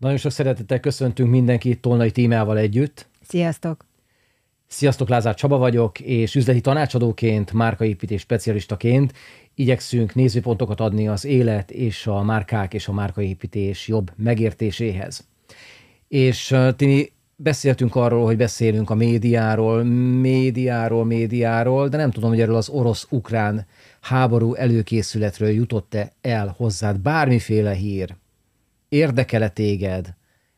Nagyon sok szeretettel köszöntünk mindenkit Tolnai témával együtt. Sziasztok! Sziasztok, Lázár Csaba vagyok, és üzleti tanácsadóként, márkaépítés specialistaként igyekszünk nézőpontokat adni az élet és a márkák és a márkaépítés jobb megértéséhez. És Tini, beszéltünk arról, hogy beszélünk a médiáról, médiáról, médiáról, de nem tudom, hogy erről az orosz-ukrán háború előkészületről jutott-e el hozzád bármiféle hír, Érdekele téged?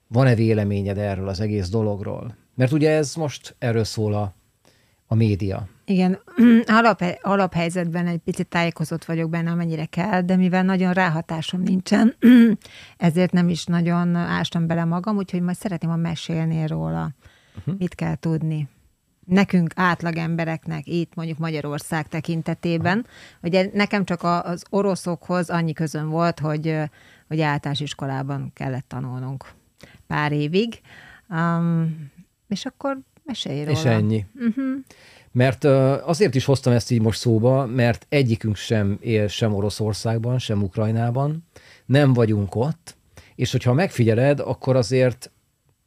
Van-e véleményed erről az egész dologról? Mert ugye ez most erről szól a, a média. Igen, Alap, alaphelyzetben egy picit tájékozott vagyok benne, amennyire kell, de mivel nagyon ráhatásom nincsen, ezért nem is nagyon ástam bele magam, úgyhogy majd szeretném a mesélni róla, uh-huh. mit kell tudni. Nekünk átlag embereknek itt mondjuk Magyarország tekintetében, ugye nekem csak az oroszokhoz annyi közön volt, hogy hogy általános iskolában kellett tanulnunk pár évig. Um, és akkor mesélj róla. És ennyi. Uh-huh. Mert azért is hoztam ezt így most szóba, mert egyikünk sem él sem Oroszországban, sem Ukrajnában, nem vagyunk ott, és hogyha megfigyeled, akkor azért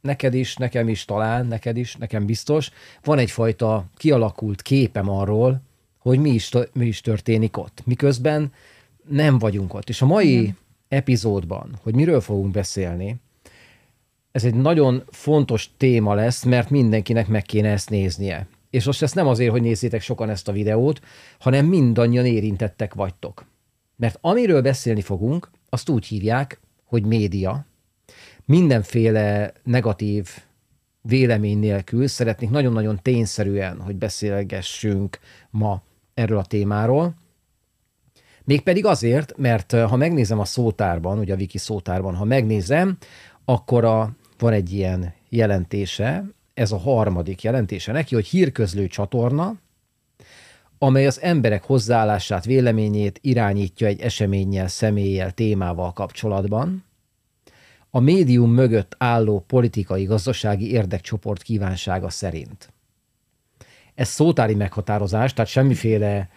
neked is, nekem is talán, neked is, nekem biztos, van egyfajta kialakult képem arról, hogy mi is, mi is történik ott. Miközben nem vagyunk ott. És a mai Igen epizódban, hogy miről fogunk beszélni, ez egy nagyon fontos téma lesz, mert mindenkinek meg kéne ezt néznie. És most ezt nem azért, hogy nézzétek sokan ezt a videót, hanem mindannyian érintettek vagytok. Mert amiről beszélni fogunk, azt úgy hívják, hogy média. Mindenféle negatív vélemény nélkül szeretnék nagyon-nagyon tényszerűen, hogy beszélgessünk ma erről a témáról, Mégpedig azért, mert ha megnézem a szótárban, ugye a wiki szótárban, ha megnézem, akkor a, van egy ilyen jelentése, ez a harmadik jelentése neki, hogy hírközlő csatorna, amely az emberek hozzáállását, véleményét irányítja egy eseménnyel, személlyel, témával kapcsolatban, a médium mögött álló politikai, gazdasági érdekcsoport kívánsága szerint. Ez szótári meghatározás, tehát semmiféle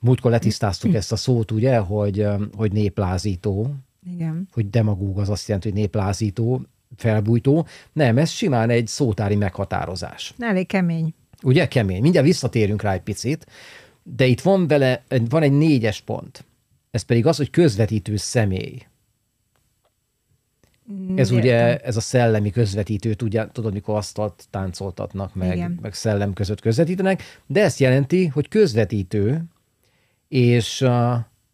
Múltkor letisztáztuk ezt a szót, ugye, hogy, hogy néplázító. Igen. Hogy demagóg az azt jelenti, hogy néplázító, felbújtó. Nem, ez simán egy szótári meghatározás. Elég kemény. Ugye, kemény. Mindjárt visszatérünk rá egy picit, de itt van vele, van egy négyes pont. Ez pedig az, hogy közvetítő személy. Ez Értem. ugye, ez a szellemi közvetítő, tudja, tudod, mikor asztalt táncoltatnak, meg, meg szellem között közvetítenek, de ezt jelenti, hogy közvetítő, és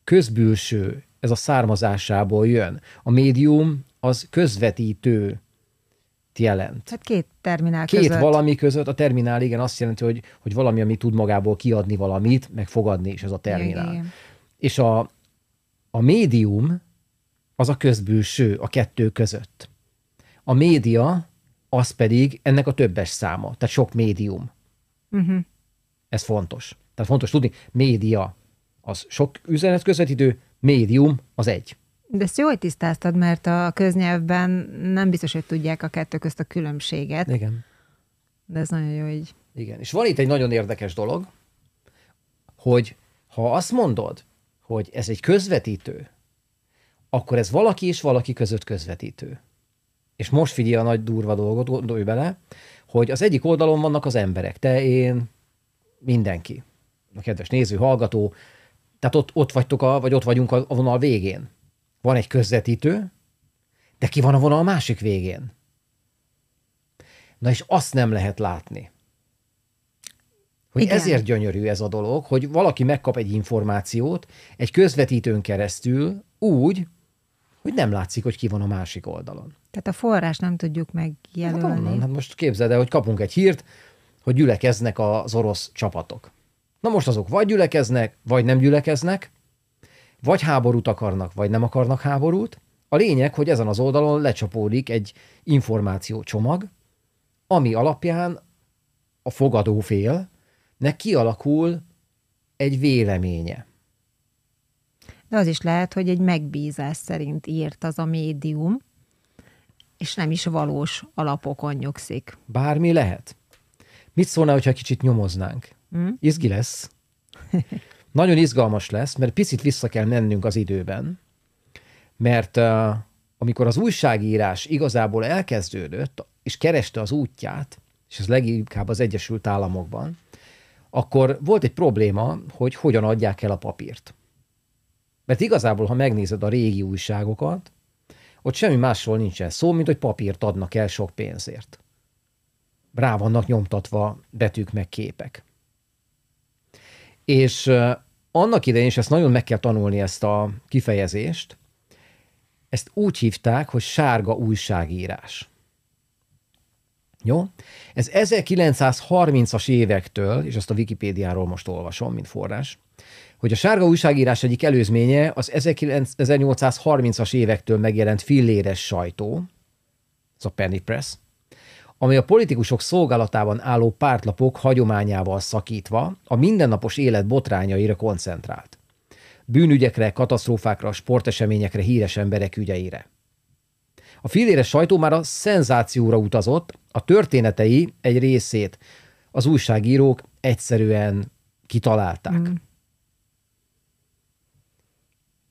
közbülső, ez a származásából jön. A médium az közvetítő jelent. Hát két terminál két között. valami között. A terminál igen azt jelenti, hogy, hogy valami, ami tud magából kiadni valamit, meg fogadni is ez a terminál. Igen. És a, a médium az a közbülső a kettő között. A média az pedig ennek a többes száma, tehát sok médium. Uh-huh. Ez fontos. Tehát fontos tudni, média az sok üzenet közvetítő, médium az egy. De ezt jól tisztáztad, mert a köznyelvben nem biztos, hogy tudják a kettő közt a különbséget. Igen. De ez nagyon jó így. Igen. És van itt egy nagyon érdekes dolog, hogy ha azt mondod, hogy ez egy közvetítő, akkor ez valaki és valaki között közvetítő. És most figyelj a nagy durva dolgot, gondolj bele, hogy az egyik oldalon vannak az emberek, te, én, mindenki. A kedves néző, hallgató, tehát ott, ott vagytok, a, vagy ott vagyunk a, a vonal végén. Van egy közvetítő, de ki van a vonal másik végén? Na és azt nem lehet látni. Hogy Igen. ezért gyönyörű ez a dolog, hogy valaki megkap egy információt egy közvetítőn keresztül úgy, hogy nem látszik, hogy ki van a másik oldalon. Tehát a forrás nem tudjuk megjelölni. Hát, hát most képzeld el, hogy kapunk egy hírt, hogy gyülekeznek az orosz csapatok. Na most azok vagy gyülekeznek, vagy nem gyülekeznek, vagy háborút akarnak, vagy nem akarnak háborút. A lényeg, hogy ezen az oldalon lecsapódik egy információcsomag, ami alapján a fogadó félnek kialakul egy véleménye. De az is lehet, hogy egy megbízás szerint írt az a médium, és nem is valós alapokon nyugszik. Bármi lehet. Mit szólna, hogyha kicsit nyomoznánk? Mm. Izgi lesz. Nagyon izgalmas lesz, mert picit vissza kell mennünk az időben, mert uh, amikor az újságírás igazából elkezdődött, és kereste az útját, és ez leginkább az Egyesült Államokban, akkor volt egy probléma, hogy hogyan adják el a papírt. Mert igazából, ha megnézed a régi újságokat, ott semmi másról nincsen szó, mint hogy papírt adnak el sok pénzért. Rá vannak nyomtatva betűk meg képek. És annak idején, és ezt nagyon meg kell tanulni ezt a kifejezést, ezt úgy hívták, hogy sárga újságírás. Jó? Ez 1930-as évektől, és azt a Wikipédiáról most olvasom, mint forrás, hogy a sárga újságírás egyik előzménye az 1830-as évektől megjelent filléres sajtó, ez a penny press, ami a politikusok szolgálatában álló pártlapok hagyományával szakítva a mindennapos élet botrányaira koncentrált. Bűnügyekre, katasztrófákra, sporteseményekre, híres emberek ügyeire. A filéres sajtó már a szenzációra utazott, a történetei egy részét az újságírók egyszerűen kitalálták. Mm.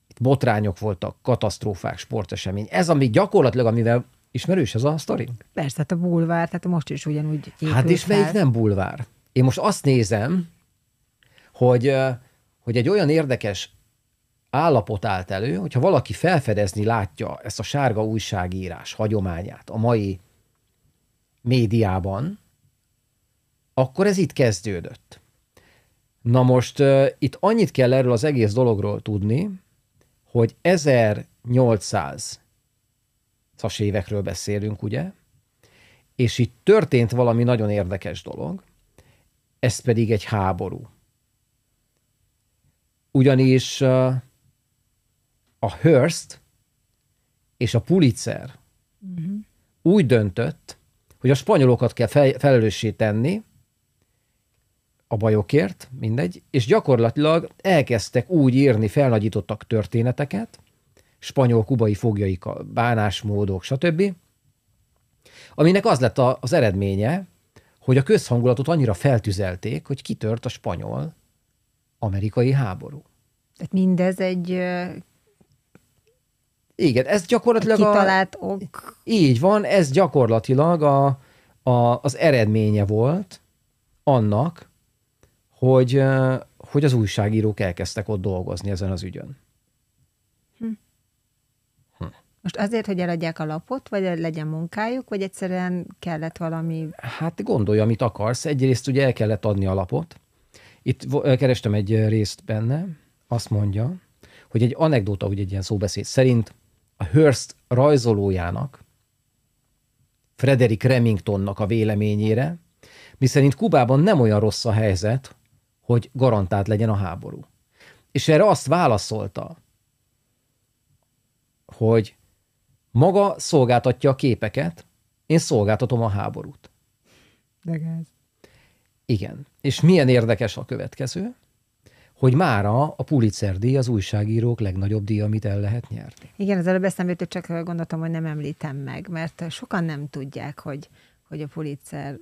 Itt botrányok voltak, katasztrófák, sportesemény. Ez, ami gyakorlatilag, amivel ismerős ez a sztori? Persze, hát a bulvár, tehát most is ugyanúgy Hát és fel. melyik nem bulvár? Én most azt nézem, hogy, hogy egy olyan érdekes állapot állt elő, hogyha valaki felfedezni látja ezt a sárga újságírás hagyományát a mai médiában, akkor ez itt kezdődött. Na most uh, itt annyit kell erről az egész dologról tudni, hogy 1800 as évekről beszélünk, ugye? És itt történt valami nagyon érdekes dolog, ez pedig egy háború. Ugyanis a Hearst és a Pulitzer uh-huh. úgy döntött, hogy a spanyolokat kell fel, felelőssé tenni a bajokért, mindegy, és gyakorlatilag elkezdtek úgy írni, felnagyítottak történeteket, spanyol-kubai fogjaik, bánásmódok, stb., aminek az lett az eredménye, hogy a közhangulatot annyira feltüzelték, hogy kitört a spanyol-amerikai háború. Tehát mindez egy igen, ez gyakorlatilag a... Kitalált a, ok. Így van, ez gyakorlatilag a, a, az eredménye volt annak, hogy, hogy az újságírók elkezdtek ott dolgozni ezen az ügyön. Most azért, hogy eladják a lapot, vagy legyen munkájuk, vagy egyszerűen kellett valami... Hát gondolja, amit akarsz. Egyrészt ugye el kellett adni a lapot. Itt kerestem egy részt benne, azt mondja, hogy egy anekdóta, hogy egy ilyen szóbeszéd szerint a Hearst rajzolójának, Frederick Remingtonnak a véleményére, miszerint Kubában nem olyan rossz a helyzet, hogy garantált legyen a háború. És erre azt válaszolta, hogy maga szolgáltatja a képeket, én szolgáltatom a háborút. De gáz. Igen. És milyen érdekes a következő? hogy mára a Pulitzer díj az újságírók legnagyobb díj, amit el lehet nyerni. Igen, az előbb eszembe jutott, csak gondoltam, hogy nem említem meg, mert sokan nem tudják, hogy, hogy a Pulitzer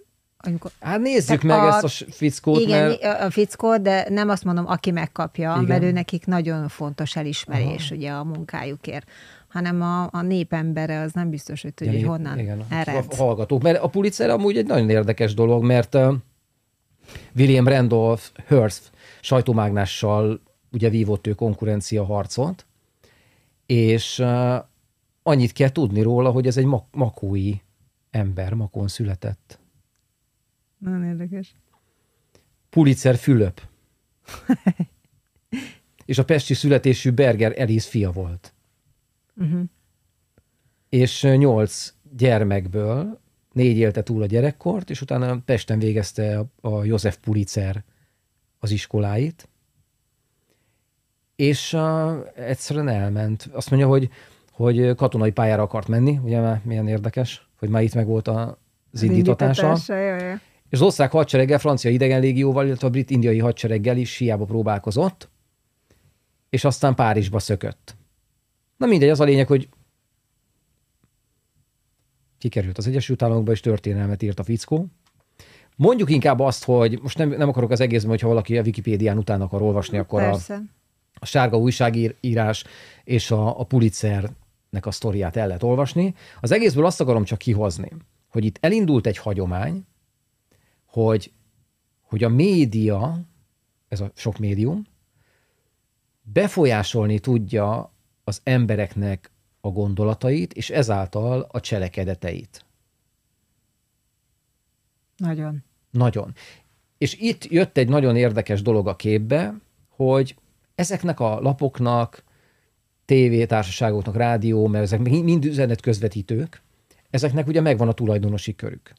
amikor, hát nézzük meg a, ezt a fickót. Igen, mert... a fickót, de nem azt mondom, aki megkapja, igen. mert ő nekik nagyon fontos elismerés Aha. ugye a munkájukért hanem a, a népembere az nem biztos, hogy tudja, ja, hogy honnan igen, ered. A hallgatók, mert a Pulitzer amúgy egy nagyon érdekes dolog, mert William Randolph Hearst sajtómágnással ugye vívott ő konkurencia harcot, és uh, annyit kell tudni róla, hogy ez egy mak- makói ember, makon született. Nagyon érdekes. Pulitzer Fülöp. és a pesti születésű Berger Elis fia volt. Uh-huh. És nyolc gyermekből négy élte túl a gyerekkort, és utána Pesten végezte a, a József Pulitzer az iskoláit, és uh, egyszerűen elment. Azt mondja, hogy, hogy katonai pályára akart menni, ugye már milyen érdekes, hogy már itt meg volt a, az indítatása. És az osztrák hadsereggel, francia idegenlégióval, illetve a brit-indiai hadsereggel is hiába próbálkozott, és aztán Párizsba szökött. Na mindegy, az a lényeg, hogy kikerült az Egyesült Államokba, és történelmet írt a fickó, Mondjuk inkább azt, hogy most nem, nem akarok az egészben, hogyha valaki a Wikipédián utána akar olvasni, akkor a, a sárga újságírás és a, a Pulitzer a sztoriát el lehet olvasni. Az egészből azt akarom csak kihozni, hogy itt elindult egy hagyomány, hogy, hogy a média, ez a sok médium, befolyásolni tudja az embereknek a gondolatait, és ezáltal a cselekedeteit. Nagyon. Nagyon. És itt jött egy nagyon érdekes dolog a képbe, hogy ezeknek a lapoknak, tévétársaságoknak, rádió, mert ezek mind üzenet közvetítők, ezeknek ugye megvan a tulajdonosi körük.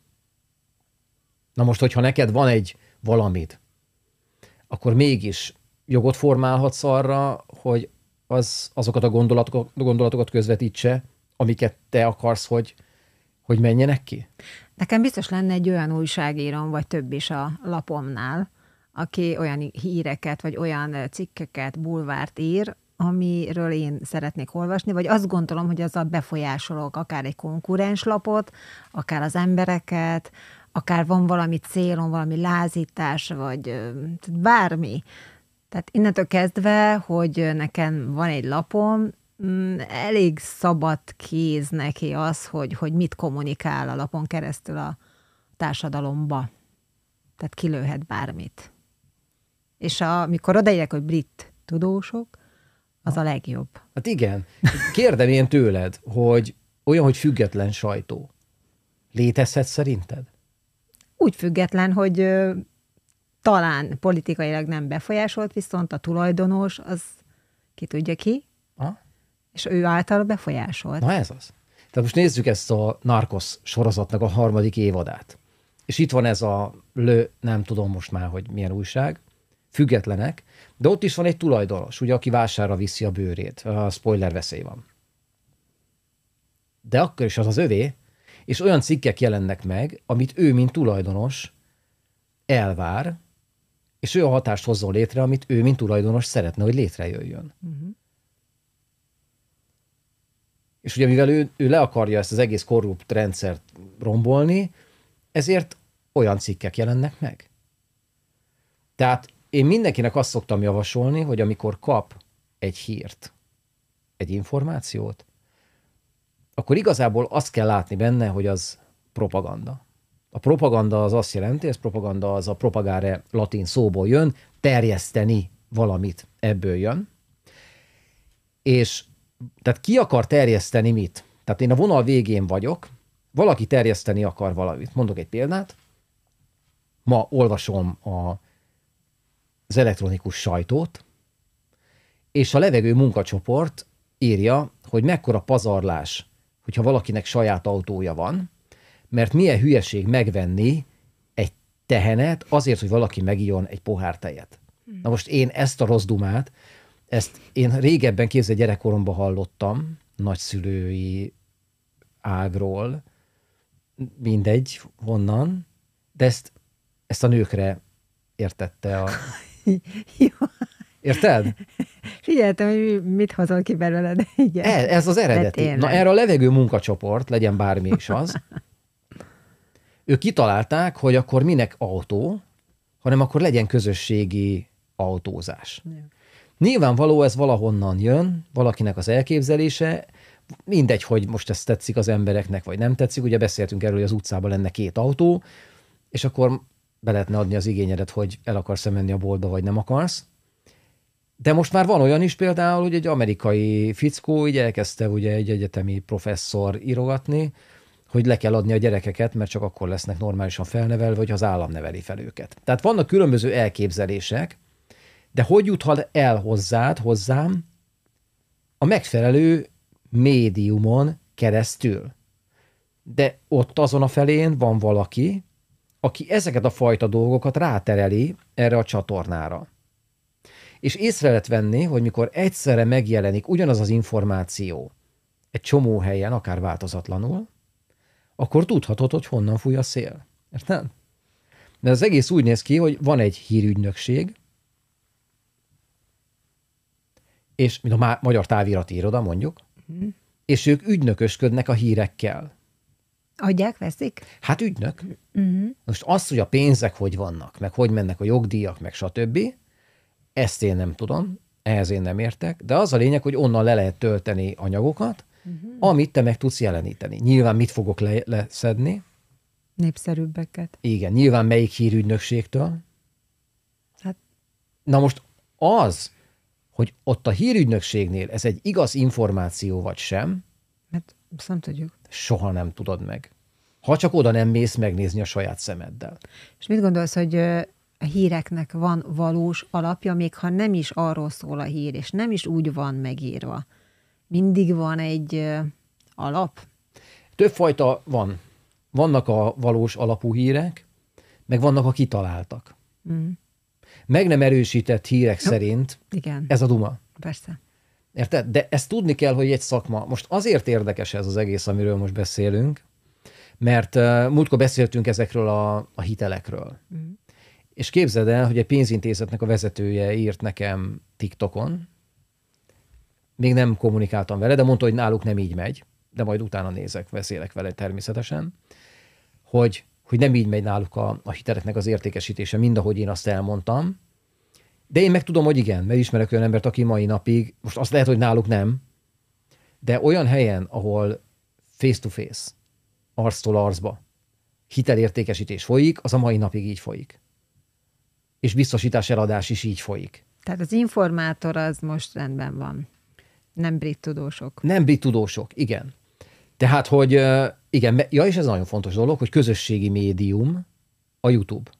Na most, hogyha neked van egy valamid, akkor mégis jogot formálhatsz arra, hogy az, azokat a gondolatokat, gondolatokat közvetítse, amiket te akarsz, hogy, hogy menjenek ki? Nekem biztos lenne egy olyan újságírom, vagy több is a lapomnál, aki olyan híreket, vagy olyan cikkeket, bulvárt ír, amiről én szeretnék olvasni, vagy azt gondolom, hogy azzal befolyásolok akár egy konkurens lapot, akár az embereket, akár van valami célom, valami lázítás, vagy bármi. Tehát innentől kezdve, hogy nekem van egy lapom, mm, elég szabad kéz neki az, hogy, hogy mit kommunikál a lapon keresztül a társadalomba. Tehát kilőhet bármit. És a, amikor odaérek, hogy brit tudósok, az a legjobb. Hát igen. Kérdem én tőled, hogy olyan, hogy független sajtó. Létezhet szerinted? Úgy független, hogy talán politikailag nem befolyásolt, viszont a tulajdonos az ki tudja ki, ha? és ő által befolyásolt. Na ez az. Tehát most nézzük ezt a Narcos sorozatnak a harmadik évadát. És itt van ez a lő, nem tudom most már, hogy milyen újság, függetlenek, de ott is van egy tulajdonos, ugye, aki vásárra viszi a bőrét. A spoiler veszély van. De akkor is az az övé, és olyan cikkek jelennek meg, amit ő, mint tulajdonos elvár, és olyan hatást hozzon létre, amit ő, mint tulajdonos szeretne, hogy létrejöjjön. Uh-huh. És ugye mivel ő, ő le akarja ezt az egész korrupt rendszert rombolni, ezért olyan cikkek jelennek meg. Tehát én mindenkinek azt szoktam javasolni, hogy amikor kap egy hírt, egy információt, akkor igazából azt kell látni benne, hogy az propaganda. A propaganda az azt jelenti, ez propaganda az a propagare latin szóból jön, terjeszteni valamit ebből jön. És tehát ki akar terjeszteni mit? Tehát én a vonal végén vagyok, valaki terjeszteni akar valamit. Mondok egy példát. Ma olvasom a az elektronikus sajtót, és a levegő munkacsoport írja, hogy mekkora pazarlás, hogyha valakinek saját autója van, mert milyen hülyeség megvenni egy tehenet azért, hogy valaki megíjon egy pohár tejet. Hmm. Na most én ezt a rossz dumát, ezt én régebben képzel gyerekkoromban hallottam, nagyszülői ágról, mindegy, honnan, de ezt, ezt a nőkre értette a Jó. Érted? Figyeltem, hogy mit hozol ki belőle, de igen. Ez, ez az eredeti. Na erre a levegő munkacsoport, legyen bármi is az, ők kitalálták, hogy akkor minek autó, hanem akkor legyen közösségi autózás. Ja. Nyilvánvaló ez valahonnan jön, valakinek az elképzelése, mindegy, hogy most ez tetszik az embereknek, vagy nem tetszik. Ugye beszéltünk erről, hogy az utcában lenne két autó, és akkor be lehetne adni az igényedet, hogy el akarsz menni a boltba, vagy nem akarsz. De most már van olyan is például, hogy egy amerikai fickó így elkezdte ugye egy egyetemi professzor írogatni, hogy le kell adni a gyerekeket, mert csak akkor lesznek normálisan felnevelve, vagy az állam neveli fel őket. Tehát vannak különböző elképzelések, de hogy juthat el hozzád, hozzám a megfelelő médiumon keresztül? De ott azon a felén van valaki, aki ezeket a fajta dolgokat rátereli erre a csatornára. És észre lehet venni, hogy mikor egyszerre megjelenik ugyanaz az információ egy csomó helyen, akár változatlanul, akkor tudhatod, hogy honnan fúj a szél. Érted? De az egész úgy néz ki, hogy van egy hírügynökség, és mint a magyar távirati iroda mondjuk, mm. és ők ügynökösködnek a hírekkel. Adják, veszik? Hát ügynök. Uh-huh. Most azt, hogy a pénzek hogy vannak, meg hogy mennek a jogdíjak, meg stb., ezt én nem tudom, ehhez én nem értek, de az a lényeg, hogy onnan le lehet tölteni anyagokat, uh-huh. amit te meg tudsz jeleníteni. Nyilván mit fogok le- leszedni? Népszerűbbeket. Igen, nyilván melyik hírügynökségtől. Hát, Na most az, hogy ott a hírügynökségnél ez egy igaz információ vagy sem, mert azt nem tudjuk. soha nem tudod meg. Ha csak oda nem mész megnézni a saját szemeddel. És mit gondolsz, hogy a híreknek van valós alapja, még ha nem is arról szól a hír, és nem is úgy van megírva. Mindig van egy alap? Többfajta van. Vannak a valós alapú hírek, meg vannak a kitaláltak. Mm. Meg nem erősített hírek szerint Igen, ez a duma. persze. Érted? De ezt tudni kell, hogy egy szakma. Most azért érdekes ez az egész, amiről most beszélünk, mert uh, múltkor beszéltünk ezekről a, a hitelekről. Mm. És képzeld el, hogy egy pénzintézetnek a vezetője írt nekem TikTokon, még nem kommunikáltam vele, de mondta, hogy náluk nem így megy, de majd utána nézek, beszélek vele természetesen, hogy, hogy nem így megy náluk a, a hiteleknek az értékesítése, mind ahogy én azt elmondtam. De én meg tudom, hogy igen, mert ismerek olyan embert, aki mai napig, most azt lehet, hogy náluk nem, de olyan helyen, ahol face-to-face, arctól arcba, hitelértékesítés folyik, az a mai napig így folyik. És biztosítás eladás is így folyik. Tehát az informátor az most rendben van. Nem brit tudósok. Nem brit tudósok, igen. Tehát, hogy igen, ja, és ez nagyon fontos dolog, hogy közösségi médium a YouTube.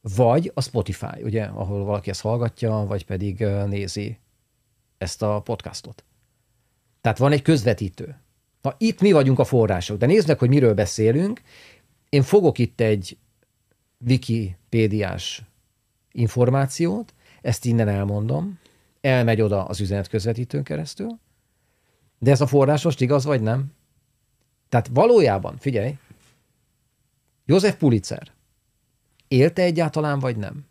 Vagy a Spotify, ugye, ahol valaki ezt hallgatja, vagy pedig nézi ezt a podcastot. Tehát van egy közvetítő. Na, itt mi vagyunk a források, de nézd meg, hogy miről beszélünk. Én fogok itt egy wikipédiás információt, ezt innen elmondom, elmegy oda az üzenet keresztül, de ez a forrás most igaz, vagy nem? Tehát valójában, figyelj, József Pulitzer élte egyáltalán, vagy nem?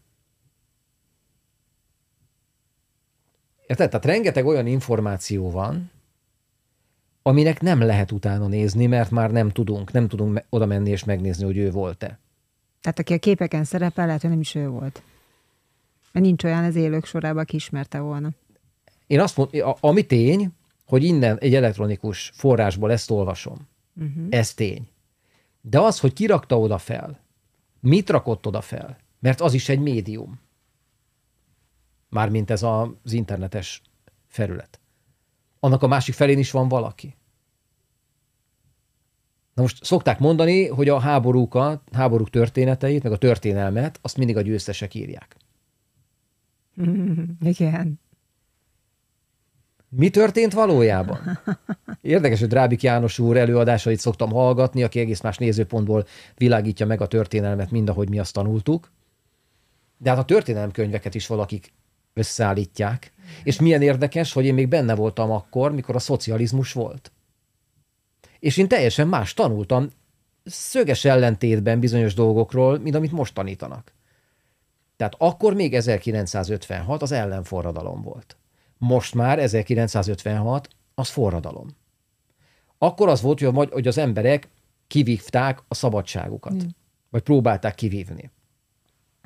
Érted? Tehát rengeteg olyan információ van, aminek nem lehet utána nézni, mert már nem tudunk, nem tudunk oda menni és megnézni, hogy ő volt-e. Tehát aki a képeken szerepel, lehet, hogy nem is ő volt. Mert nincs olyan az élők sorában, aki ismerte volna. Én azt mondom, ami tény, hogy innen egy elektronikus forrásból ezt olvasom. Uh-huh. Ez tény. De az, hogy kirakta oda fel, mit rakott oda fel, mert az is egy médium. Mármint ez az internetes felület. Annak a másik felén is van valaki. Na most szokták mondani, hogy a háborúkat, háborúk történeteit, meg a történelmet, azt mindig a győztesek írják. Igen. Mi történt valójában? Érdekes, hogy Drábik János úr előadásait szoktam hallgatni, aki egész más nézőpontból világítja meg a történelmet, mind ahogy mi azt tanultuk. De hát a történelemkönyveket is valakik összeállítják. És milyen érdekes, hogy én még benne voltam akkor, mikor a szocializmus volt. És én teljesen más tanultam, szöges ellentétben bizonyos dolgokról, mint amit most tanítanak. Tehát akkor még 1956 az ellenforradalom volt. Most már 1956 az forradalom. Akkor az volt, hogy az emberek kivívták a szabadságukat. Mm. Vagy próbálták kivívni.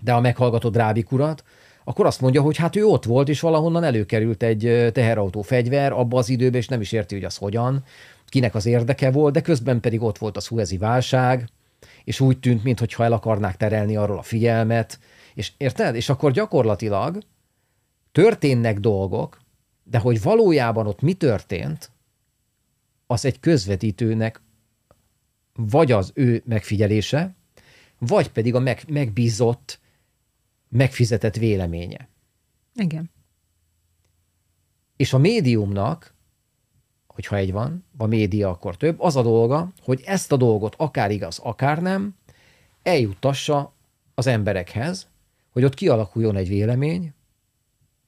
De ha meghallgatod Rábik urat, akkor azt mondja, hogy hát ő ott volt, és valahonnan előkerült egy teherautó fegyver abba az időben, és nem is érti, hogy az hogyan, kinek az érdeke volt, de közben pedig ott volt a szuezi válság, és úgy tűnt, mintha el akarnák terelni arról a figyelmet, és érted? És akkor gyakorlatilag történnek dolgok, de hogy valójában ott mi történt, az egy közvetítőnek vagy az ő megfigyelése, vagy pedig a meg, megbízott, megfizetett véleménye. Igen. És a médiumnak, hogyha egy van, a média akkor több, az a dolga, hogy ezt a dolgot akár igaz, akár nem, eljuttassa az emberekhez, hogy ott kialakuljon egy vélemény,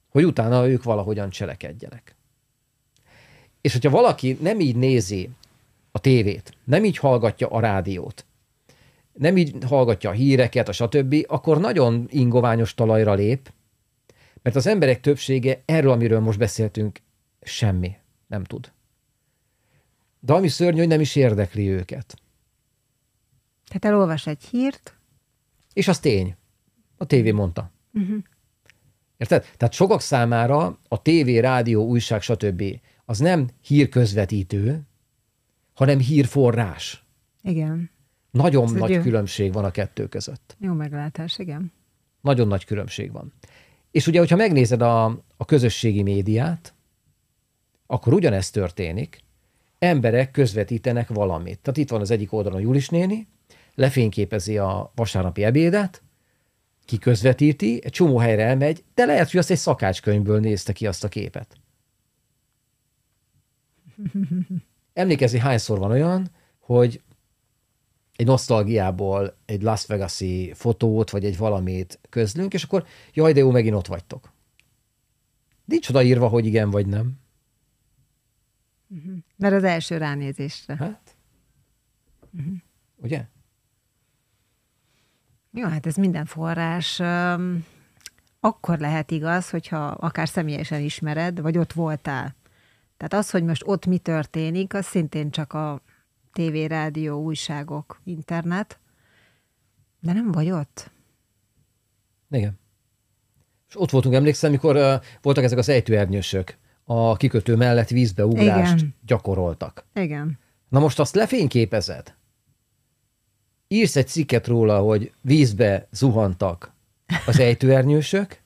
hogy utána ők valahogyan cselekedjenek. És hogyha valaki nem így nézi a tévét, nem így hallgatja a rádiót, nem így hallgatja a híreket, a stb., akkor nagyon ingoványos talajra lép, mert az emberek többsége erről, amiről most beszéltünk, semmi nem tud. De ami szörnyű, hogy nem is érdekli őket. Tehát elolvas egy hírt, És az tény. A tévé mondta. uh-huh. Érted? Tehát sokak számára a tévé, rádió, újság, stb. az nem hírközvetítő, hanem hírforrás. Igen. Nagyon Ez nagy jó- különbség van a kettő között. Jó meglátás, igen. Nagyon nagy különbség van. És ugye, hogyha megnézed a, a közösségi médiát, akkor ugyanezt történik. Emberek közvetítenek valamit. Tehát itt van az egyik oldalon Julis néni, lefényképezi a vasárnapi ebédet, ki közvetíti, egy csomó helyre elmegy, de lehet, hogy azt egy szakácskönyvből nézte ki azt a képet. Emlékezni, hányszor van olyan, hogy egy nosztalgiából egy Las Vegas-i fotót, vagy egy valamit közlünk, és akkor jaj, de jó, megint ott vagytok. Nincs odaírva, hogy igen vagy nem. Mert az első ránézésre. Hát? Ugye? Jó, hát ez minden forrás akkor lehet igaz, hogyha akár személyesen ismered, vagy ott voltál. Tehát az, hogy most ott mi történik, az szintén csak a tévé, rádió, újságok, internet, de nem vagy ott. Igen. És ott voltunk, emlékszem, amikor uh, voltak ezek az ejtőernyősök, a kikötő mellett vízbe ugrást Igen. gyakoroltak. Igen. Na most azt lefényképezed, írsz egy cikket róla, hogy vízbe zuhantak az ejtőernyősök,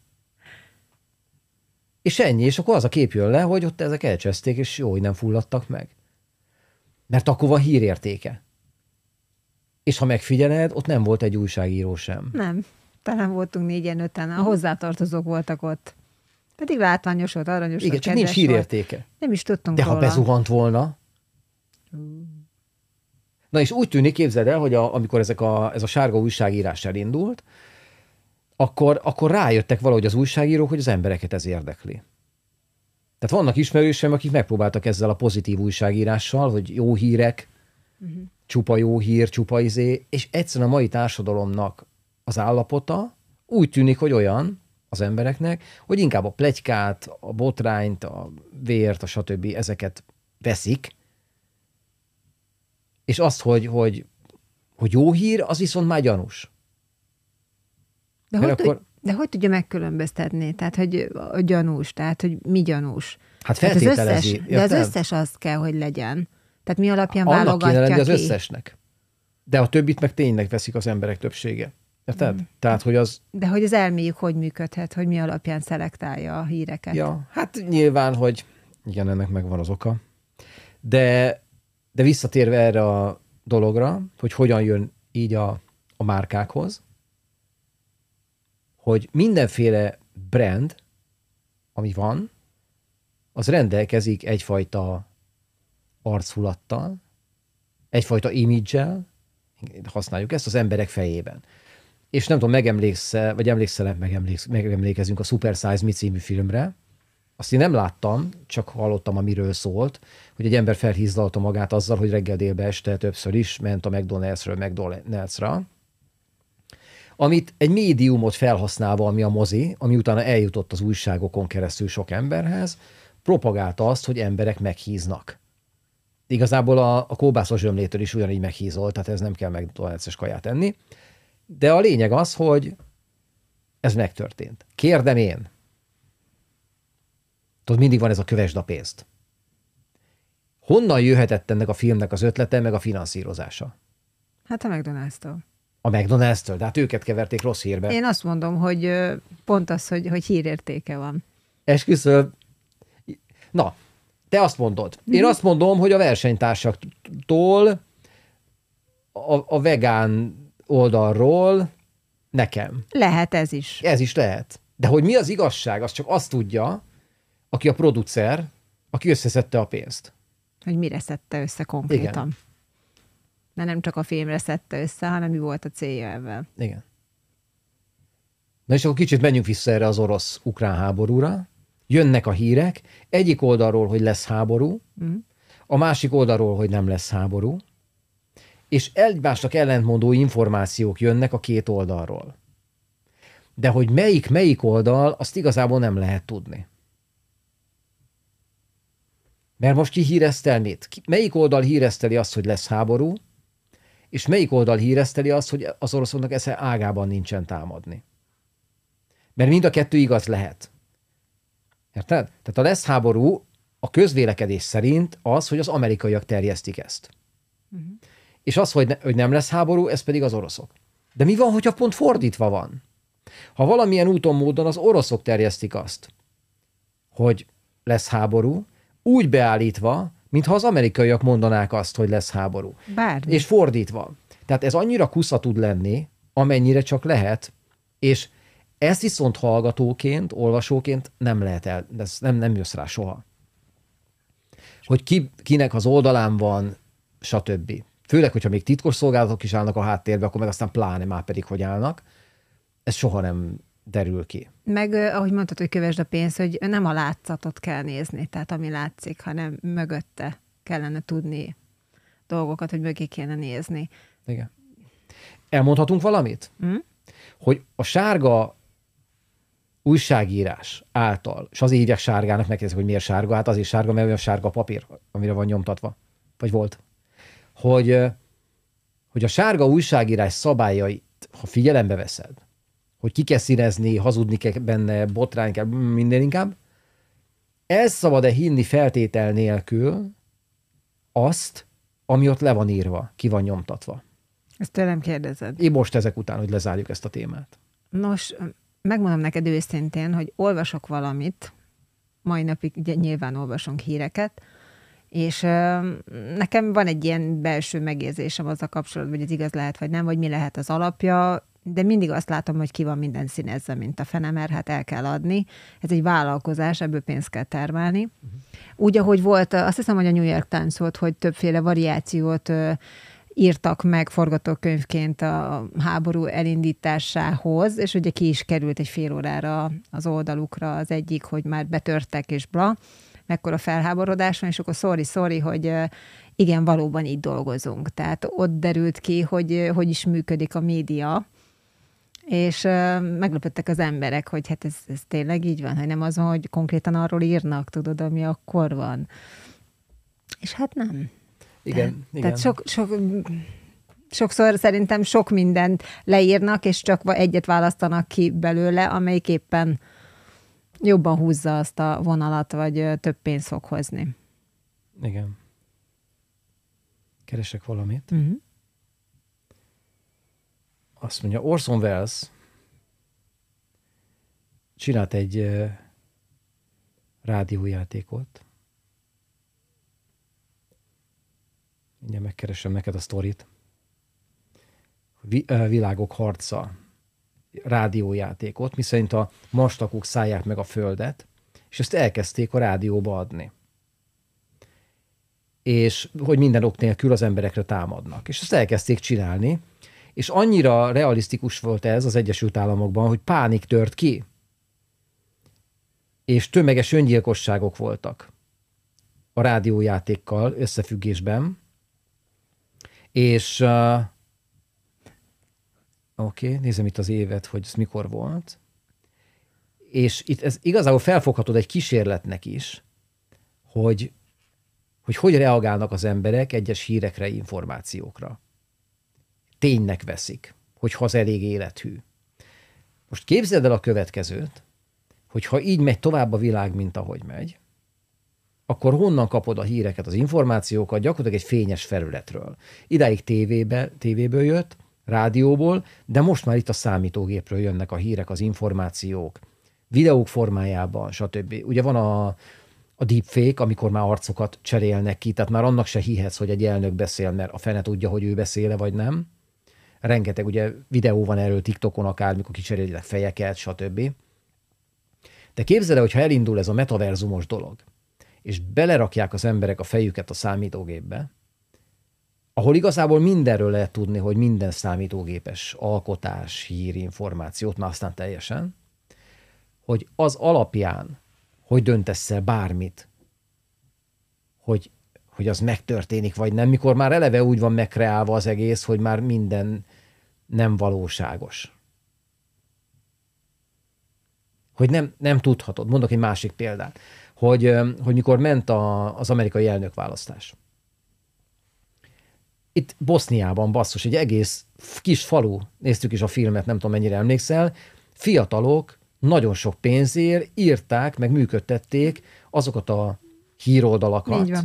és ennyi, és akkor az a kép jön le, hogy ott ezek elcseszték, és jó, hogy nem fulladtak meg. Mert akkor van hírértéke. És ha megfigyeled, ott nem volt egy újságíró sem. Nem. Talán voltunk négyen, öten, a hozzátartozók voltak ott. Pedig látványos volt, aranyos Igen, volt, csak nincs kedves volt. hírértéke. Nem is tudtunk De ha róla. bezuhant volna... Na és úgy tűnik, képzeld el, hogy a, amikor ezek a, ez a sárga újságírás elindult, akkor, akkor rájöttek valahogy az újságírók, hogy az embereket ez érdekli. Tehát vannak ismerőseim, akik megpróbáltak ezzel a pozitív újságírással, hogy jó hírek, uh-huh. csupa jó hír, csupa izé, és egyszerűen a mai társadalomnak az állapota úgy tűnik, hogy olyan az embereknek, hogy inkább a plegykát, a botrányt, a vért, a stb. ezeket veszik, és azt, hogy, hogy, hogy jó hír, az viszont már gyanús. De Mert hogy, akkor- de hogy tudja megkülönböztetni? Tehát, hogy a gyanús, tehát, hogy mi gyanús? Hát Tehát az feltételezi. összes, de az összes az kell, hogy legyen. Tehát mi alapján Annak válogatja kéne az összesnek. De a többit meg tényleg veszik az emberek többsége. Érted? Mm. Tehát, hogy az, De hogy az elméjük hogy működhet, hogy mi alapján szelektálja a híreket. ja, hát nyilván, hogy igen, ennek megvan az oka. De, de visszatérve erre a dologra, hogy hogyan jön így a, a márkákhoz, hogy mindenféle brand, ami van, az rendelkezik egyfajta archulattal, egyfajta imidzsel, használjuk ezt az emberek fejében. És nem tudom, megemlékszel, vagy emlékszel, megemléksz, megemlékezünk a Super Size Me című filmre, azt én nem láttam, csak hallottam, amiről szólt, hogy egy ember felhízlalta magát azzal, hogy reggel délbe este többször is ment a McDonald'sről McDonald'sra, amit egy médiumot felhasználva, ami a mozi, ami utána eljutott az újságokon keresztül sok emberhez, propagálta azt, hogy emberek meghíznak. Igazából a, a kóbászos zsömlétől is ugyanígy meghízol, tehát ez nem kell McDonald's-es kaját enni. De a lényeg az, hogy ez megtörtént. Kérdem én. Tudod, mindig van ez a kövesd a pénzt. Honnan jöhetett ennek a filmnek az ötlete, meg a finanszírozása? Hát a McDonald's-tól. A McDonald's-től, de hát őket keverték rossz hírbe. Én azt mondom, hogy pont az, hogy, hogy hírértéke van. Esküszöm. Na, te azt mondod. Én azt mondom, hogy a versenytársaktól, a, a vegán oldalról nekem. Lehet ez is. Ez is lehet. De hogy mi az igazság, az csak azt tudja, aki a producer, aki összeszedte a pénzt. Hogy mire szedte össze konkrétan. Igen. Mert nem csak a filmre szedte össze, hanem mi volt a célja ebben. Igen. Na és akkor kicsit menjünk vissza erre az orosz-ukrán háborúra. Jönnek a hírek, egyik oldalról, hogy lesz háború, Mm. a másik oldalról, hogy nem lesz háború, és egymásnak ellentmondó információk jönnek a két oldalról. De hogy melyik melyik oldal, azt igazából nem lehet tudni. Mert most ki híreztel mit? Ki- Melyik oldal hírezteli azt, hogy lesz háború, és melyik oldal hírezteli azt, hogy az oroszoknak esze ágában nincsen támadni. Mert mind a kettő igaz lehet. Érted? Tehát ha lesz háború, a közvélekedés szerint az, hogy az amerikaiak terjesztik ezt. Uh-huh. És az, hogy, ne, hogy nem lesz háború, ez pedig az oroszok. De mi van, hogyha pont fordítva van? Ha valamilyen úton, módon az oroszok terjesztik azt, hogy lesz háború, úgy beállítva, mintha az amerikaiak mondanák azt, hogy lesz háború. Bármi. És fordítva. Tehát ez annyira kusza tud lenni, amennyire csak lehet, és ezt viszont hallgatóként, olvasóként nem lehet el, ez nem, nem jössz rá soha. Hogy ki, kinek az oldalán van, stb. Főleg, hogyha még titkos szolgálatok is állnak a háttérbe, akkor meg aztán pláne már pedig hogy állnak. Ez soha nem derül ki. Meg, ahogy mondtad, hogy kövesd a pénzt, hogy nem a látszatot kell nézni, tehát ami látszik, hanem mögötte kellene tudni dolgokat, hogy mögé kéne nézni. Igen. Elmondhatunk valamit? Mm? Hogy a sárga újságírás által, és azért hívják sárgának, megkérdezik, hogy miért sárga, hát azért sárga, mert olyan sárga papír, amire van nyomtatva, vagy volt, hogy, hogy a sárga újságírás szabályait, ha figyelembe veszed, hogy ki kell színezni, hazudni kell benne, botrány kell, minden inkább, ez szabad-e hinni feltétel nélkül azt, ami ott le van írva, ki van nyomtatva? Ezt tőlem kérdezed. Én most ezek után, hogy lezárjuk ezt a témát. Nos, megmondom neked őszintén, hogy olvasok valamit, mai napig ugye nyilván olvasunk híreket, és nekem van egy ilyen belső megérzésem az a kapcsolatban, hogy ez igaz lehet, vagy nem, vagy mi lehet az alapja, de mindig azt látom, hogy ki van minden színezve, mint a fene, mert hát el kell adni. Ez egy vállalkozás, ebből pénzt kell termelni. Uh-huh. Úgy, ahogy volt, azt hiszem, hogy a New York Times volt, hogy többféle variációt írtak meg forgatókönyvként a háború elindításához, és ugye ki is került egy fél órára az oldalukra az egyik, hogy már betörtek és bla, mekkora felháborodás van, és akkor sorry, sorry, hogy igen, valóban így dolgozunk. Tehát ott derült ki, hogy hogy is működik a média, és meglepettek az emberek, hogy hát ez, ez tényleg így van, hogy nem az van, hogy konkrétan arról írnak, tudod, ami akkor van. És hát nem. Igen, tehát, igen. Tehát sok, sok, sokszor szerintem sok mindent leírnak, és csak egyet választanak ki belőle, amelyik éppen jobban húzza azt a vonalat, vagy több pénzt fog hozni. Igen. Keresek valamit. Uh-huh. Azt mondja, Orson Welles csinált egy rádiójátékot, Mindjárt megkeresem neked a sztorit. Világok harca rádiójátékot, miszerint a mastakok szállják meg a földet, és ezt elkezdték a rádióba adni. És hogy minden ok nélkül az emberekre támadnak. És ezt elkezdték csinálni, és annyira realisztikus volt ez az Egyesült Államokban, hogy pánik tört ki, és tömeges öngyilkosságok voltak a rádiójátékkal összefüggésben, és uh, oké, okay, nézem itt az évet, hogy ez mikor volt. És itt ez igazából felfoghatod egy kísérletnek is, hogy, hogy hogy reagálnak az emberek egyes hírekre, információkra. Ténynek veszik, hogy az elég élethű. Most képzeld el a következőt, hogy ha így megy tovább a világ, mint ahogy megy, akkor honnan kapod a híreket, az információkat gyakorlatilag egy fényes felületről. Idáig tévébe, tévéből jött, rádióból, de most már itt a számítógépről jönnek a hírek, az információk, videók formájában, stb. Ugye van a, a deepfake, amikor már arcokat cserélnek ki, tehát már annak se hihetsz, hogy egy elnök beszél, mert a fene tudja, hogy ő beszéle, vagy nem. Rengeteg ugye videó van erről TikTokon akár, mikor kicserélnek fejeket, stb. De képzeld el, hogyha elindul ez a metaverzumos dolog, és belerakják az emberek a fejüket a számítógépbe, ahol igazából mindenről lehet tudni, hogy minden számítógépes alkotás, hír, információt, már aztán teljesen, hogy az alapján, hogy döntesz el bármit, hogy, hogy az megtörténik, vagy nem, mikor már eleve úgy van megkreálva az egész, hogy már minden nem valóságos. Hogy nem, nem tudhatod. Mondok egy másik példát hogy, hogy mikor ment a, az amerikai elnökválasztás. Itt Boszniában, basszus, egy egész kis falu, néztük is a filmet, nem tudom mennyire emlékszel, fiatalok nagyon sok pénzért írták, meg működtették azokat a híroldalakat.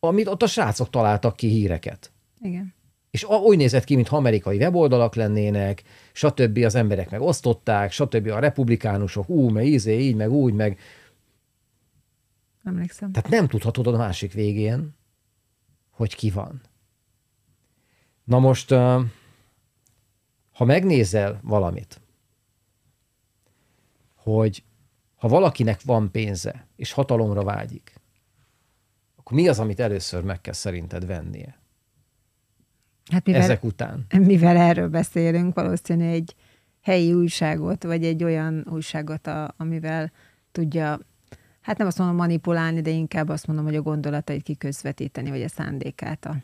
Amit ott a srácok találtak ki híreket. Igen. És úgy nézett ki, mintha amerikai weboldalak lennének, stb. az emberek meg osztották, stb. a republikánusok, ú, meg ízé, így, meg úgy, meg Emlékszem. Tehát nem tudhatod a másik végén, hogy ki van. Na most, ha megnézel valamit, hogy ha valakinek van pénze, és hatalomra vágyik, akkor mi az, amit először meg kell szerinted vennie? Hát mivel, Ezek után. mivel erről beszélünk, valószínű egy helyi újságot, vagy egy olyan újságot, a, amivel tudja, hát nem azt mondom manipulálni, de inkább azt mondom, hogy a gondolatait kiközvetíteni, vagy a szándékát a,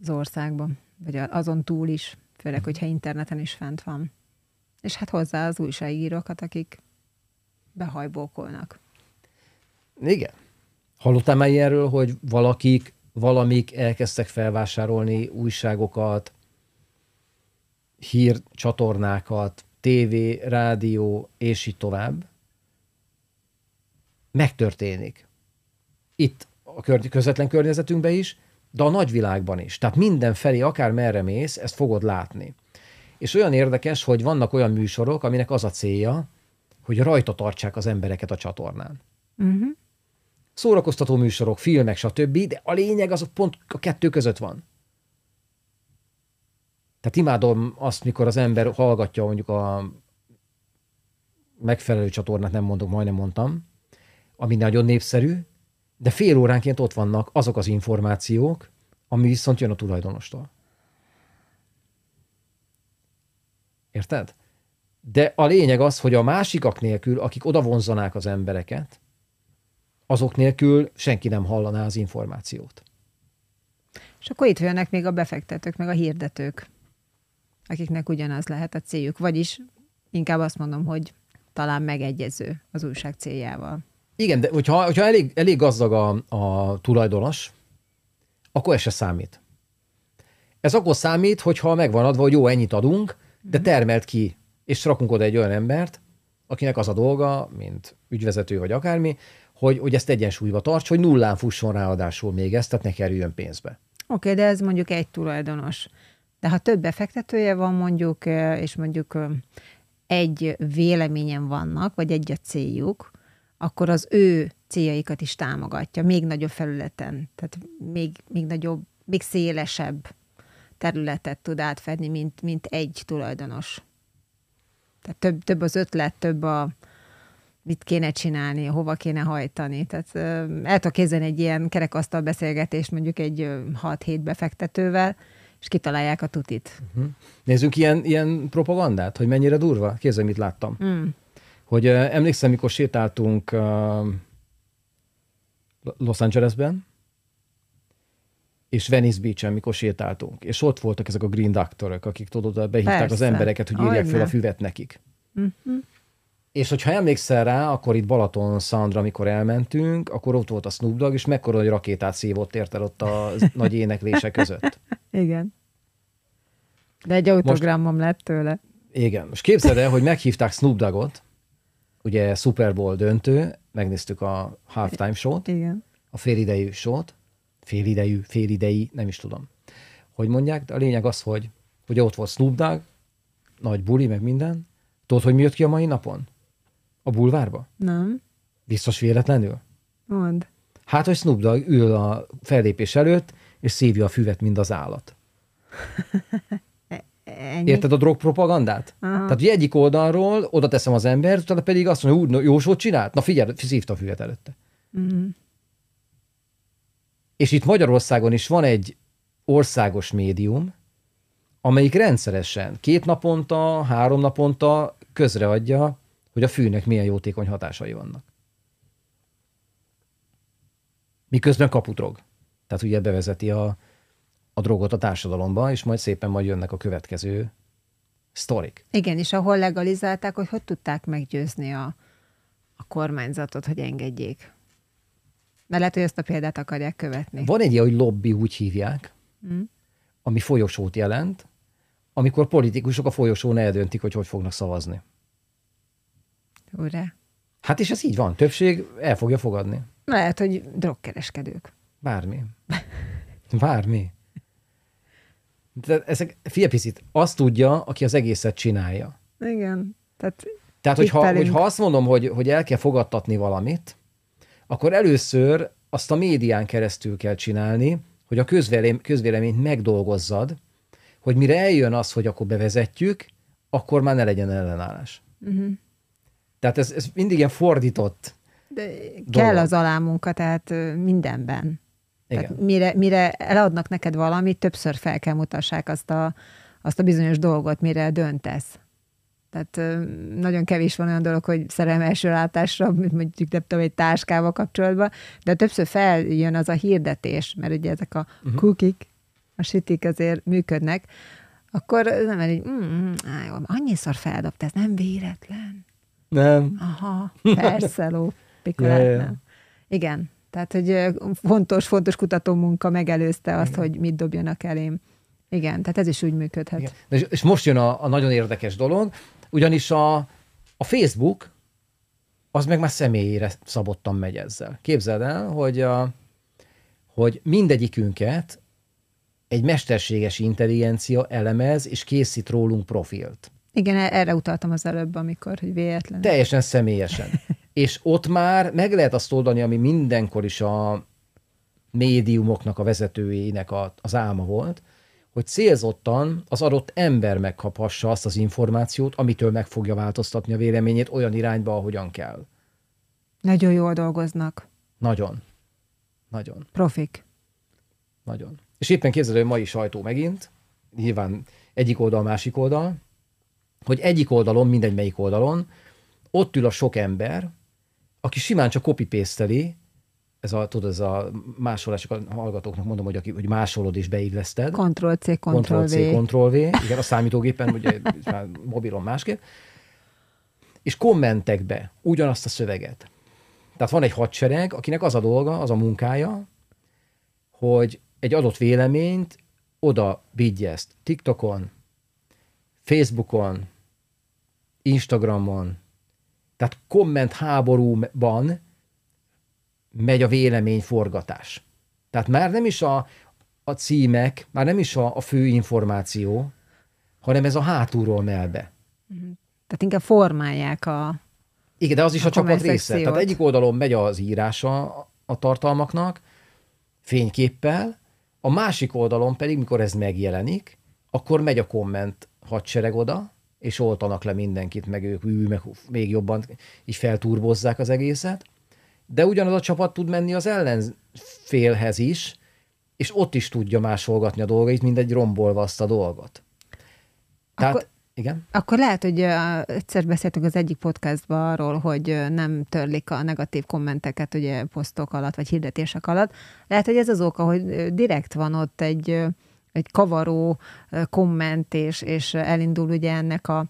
az országban, vagy azon túl is, főleg, hogyha interneten is fent van. És hát hozzá az újságírókat, akik behajbókolnak. Igen. Hallottál már ilyenről, hogy valakik, valamik elkezdtek felvásárolni újságokat, hírcsatornákat, tévé, rádió, és így tovább? Megtörténik. Itt a közvetlen környezetünkben is, de a nagyvilágban is. Tehát mindenfelé, akár merre mész, ezt fogod látni. És olyan érdekes, hogy vannak olyan műsorok, aminek az a célja, hogy rajta tartsák az embereket a csatornán Uh-huh. Szórakoztató műsorok, filmek, stb., de a lényeg az pont a kettő között van. Tehát imádom azt, mikor az ember hallgatja mondjuk a megfelelő csatornát, nem mondok, majdnem mondtam, ami nagyon népszerű, de fél óránként ott vannak azok az információk, ami viszont jön a tulajdonostól. Érted? De a lényeg az, hogy a másikak nélkül, akik oda vonzanák az embereket, azok nélkül senki nem hallaná az információt. És akkor itt jönnek még a befektetők, meg a hirdetők, akiknek ugyanaz lehet a céljuk. Vagyis inkább azt mondom, hogy talán megegyező az újság céljával. Igen, de hogyha, hogyha elég, elég gazdag a, a tulajdonos, akkor ez se számít. Ez akkor számít, hogyha megvan adva, hogy jó, ennyit adunk, de termelt ki, és rakunk oda egy olyan embert, akinek az a dolga, mint ügyvezető vagy akármi, hogy, hogy ezt egyensúlyba tarts, hogy nullán fusson ráadásul még ezt, tehát ne kerüljön pénzbe. Oké, okay, de ez mondjuk egy tulajdonos. De ha több befektetője van mondjuk, és mondjuk egy véleményen vannak, vagy egy a céljuk, akkor az ő céljaikat is támogatja, még nagyobb felületen, tehát még, még nagyobb, még szélesebb területet tud átfedni, mint, mint egy tulajdonos. Tehát több, több az ötlet, több a mit kéne csinálni, hova kéne hajtani. Tehát el tudok képzelni egy ilyen kerekasztal beszélgetést mondjuk egy ö, 6-7 befektetővel, és kitalálják a tutit. Nézzünk ilyen, ilyen propagandát, hogy mennyire durva. Képzelj, mit láttam. Mm. Hogy uh, emlékszem, mikor sétáltunk uh, Los Angelesben, és Venice Beach-en, mikor sétáltunk, és ott voltak ezek a green doctorok, akik tudod, behívták Persze. az embereket, hogy írják fel Hogyne. a füvet nekik. Mhm. És hogyha emlékszel rá, akkor itt Balaton Szandra, amikor elmentünk, akkor ott volt a Snoop Dogg, és mekkora egy rakétát szívott érted ott a nagy éneklések között. Igen. De egy autogramom lett tőle. Igen. Most képzeld el, hogy meghívták Snoop Doggot, ugye Super Bowl döntő, megnéztük a halftime show-t, Igen. a félidejű sót, félidejű, félidei, nem is tudom. Hogy mondják, de a lényeg az, hogy, hogy ott volt Snoop Dogg, nagy buli, meg minden. Tudod, hogy mi jött ki a mai napon? A bulvárba? Nem? Biztos véletlenül? Mond. Hát, hogy Snoop Dogg ül a fellépés előtt, és szívja a füvet, mint az állat. Ennyi? Érted a drogpropagandát? Aha. Tehát, hogy egyik oldalról oda teszem az embert, utána pedig azt mondja, úgy, no, jó sót csinált? Na figyelj, szívta a füvet előtte. Mhm. És itt Magyarországon is van egy országos médium, amelyik rendszeresen két naponta, három naponta közreadja, hogy a fűnek milyen jótékony hatásai vannak. Miközben kapudrog. Tehát ugye bevezeti a, a drogot a társadalomba, és majd szépen majd jönnek a következő sztorik. Igen, és ahol legalizálták, hogy hogy tudták meggyőzni a, a kormányzatot, hogy engedjék. Mert lehet, hogy ezt a példát akarják követni. Van egy ilyen, hogy lobby, úgy hívják, Mm. ami folyosót jelent, amikor politikusok a folyosón eldöntik, hogy hogy fognak szavazni. Ura. Hát és ez így van, többség el fogja fogadni. Lehet, hogy drogkereskedők. Bármi. Bármi. De ezek, figyelj picit, azt tudja, aki az egészet csinálja. Igen. Tehát, Tehát hogyha, hogyha azt mondom, hogy, hogy el kell fogadtatni valamit, akkor először azt a médián keresztül kell csinálni, hogy a közvélem, közvéleményt megdolgozzad, hogy mire eljön az, hogy akkor bevezetjük, akkor már ne legyen ellenállás. Uh-huh. Tehát ez, ez mindig ilyen fordított. de Dolog. kell az alámunka, tehát mindenben. Igen. Tehát mire, mire eladnak neked valamit, többször fel kell mutassák azt a, azt a bizonyos dolgot, mire döntesz. Tehát nagyon kevés van olyan dolog, hogy szerelem első látásra, mint mondjuk nem tudom, egy táskával kapcsolatban, de többször feljön az a hirdetés, mert ugye ezek a uh-huh. kukik, a sitik azért működnek, akkor nem elég, mm, mm, á, annyiszor feldobta, ez nem véletlen. Nem. Aha, persze, ló, pikolát, ja. nem. Igen, tehát, hogy fontos, fontos kutatómunka megelőzte azt, hogy mit dobjanak elém. Igen, tehát ez is úgy működhet. Igen. És, és most jön a, a nagyon érdekes dolog, ugyanis a, a Facebook az meg már személyére szabottan megy ezzel. Képzeld el, hogy, a, hogy mindegyikünket egy mesterséges intelligencia elemez és készít rólunk profilt. Igen, e- erre utaltam az előbb, amikor, hogy véletlen. Teljesen személyesen. és ott már meg lehet azt oldani, ami mindenkor is a médiumoknak a vezetőjének a, az álma volt, hogy célzottan az adott ember megkaphassa azt az információt, amitől meg fogja változtatni a véleményét olyan irányba, ahogyan kell. Nagyon jól dolgoznak. Nagyon. Nagyon. Profik. Nagyon. És éppen képzeld, hogy mai sajtó megint, nyilván egyik oldal, másik oldal, hogy egyik oldalon, mindegy melyik oldalon, ott ül a sok ember, aki simán csak copy ez a, tudod, ez a másolás, csak a hallgatóknak mondom, hogy, aki, hogy másolod és beilleszted. Ctrl-C, Ctrl-C, Ctrl-V. Ctrl-V, igen, a számítógépen, ugye már mobilon másképp, és kommentekbe ugyanazt a szöveget. Tehát van egy hadsereg, akinek az a dolga, az a munkája, hogy egy adott véleményt oda vigye ezt TikTokon, Facebookon, Instagramon, tehát komment háborúban megy a véleményforgatás. Tehát már nem is a, a címek, már nem is a, a fő információ, hanem ez a hátulról mel be. Tehát inkább formálják a... Igen, de az is a, A csapat része. Tehát egyik oldalon megy az írása a tartalmaknak, fényképpel, a másik oldalon pedig, mikor ez megjelenik, akkor megy a komment hadsereg oda, és oltanak le mindenkit, meg ők ű, meg még jobban így felturbozzák az egészet. De ugyanaz a csapat tud menni az ellenfélhez is, és ott is tudja másolgatni a dolgait, mint egy rombolva azt a dolgot. Tehát, Akkor- igen? Akkor lehet, hogy egyszer beszéltünk az egyik podcastban arról, hogy nem törlik a negatív kommenteket ugye posztok alatt, vagy hirdetések alatt. Lehet, hogy ez az oka, hogy direkt van ott egy, egy kavaró komment, és, és elindul ugye ennek a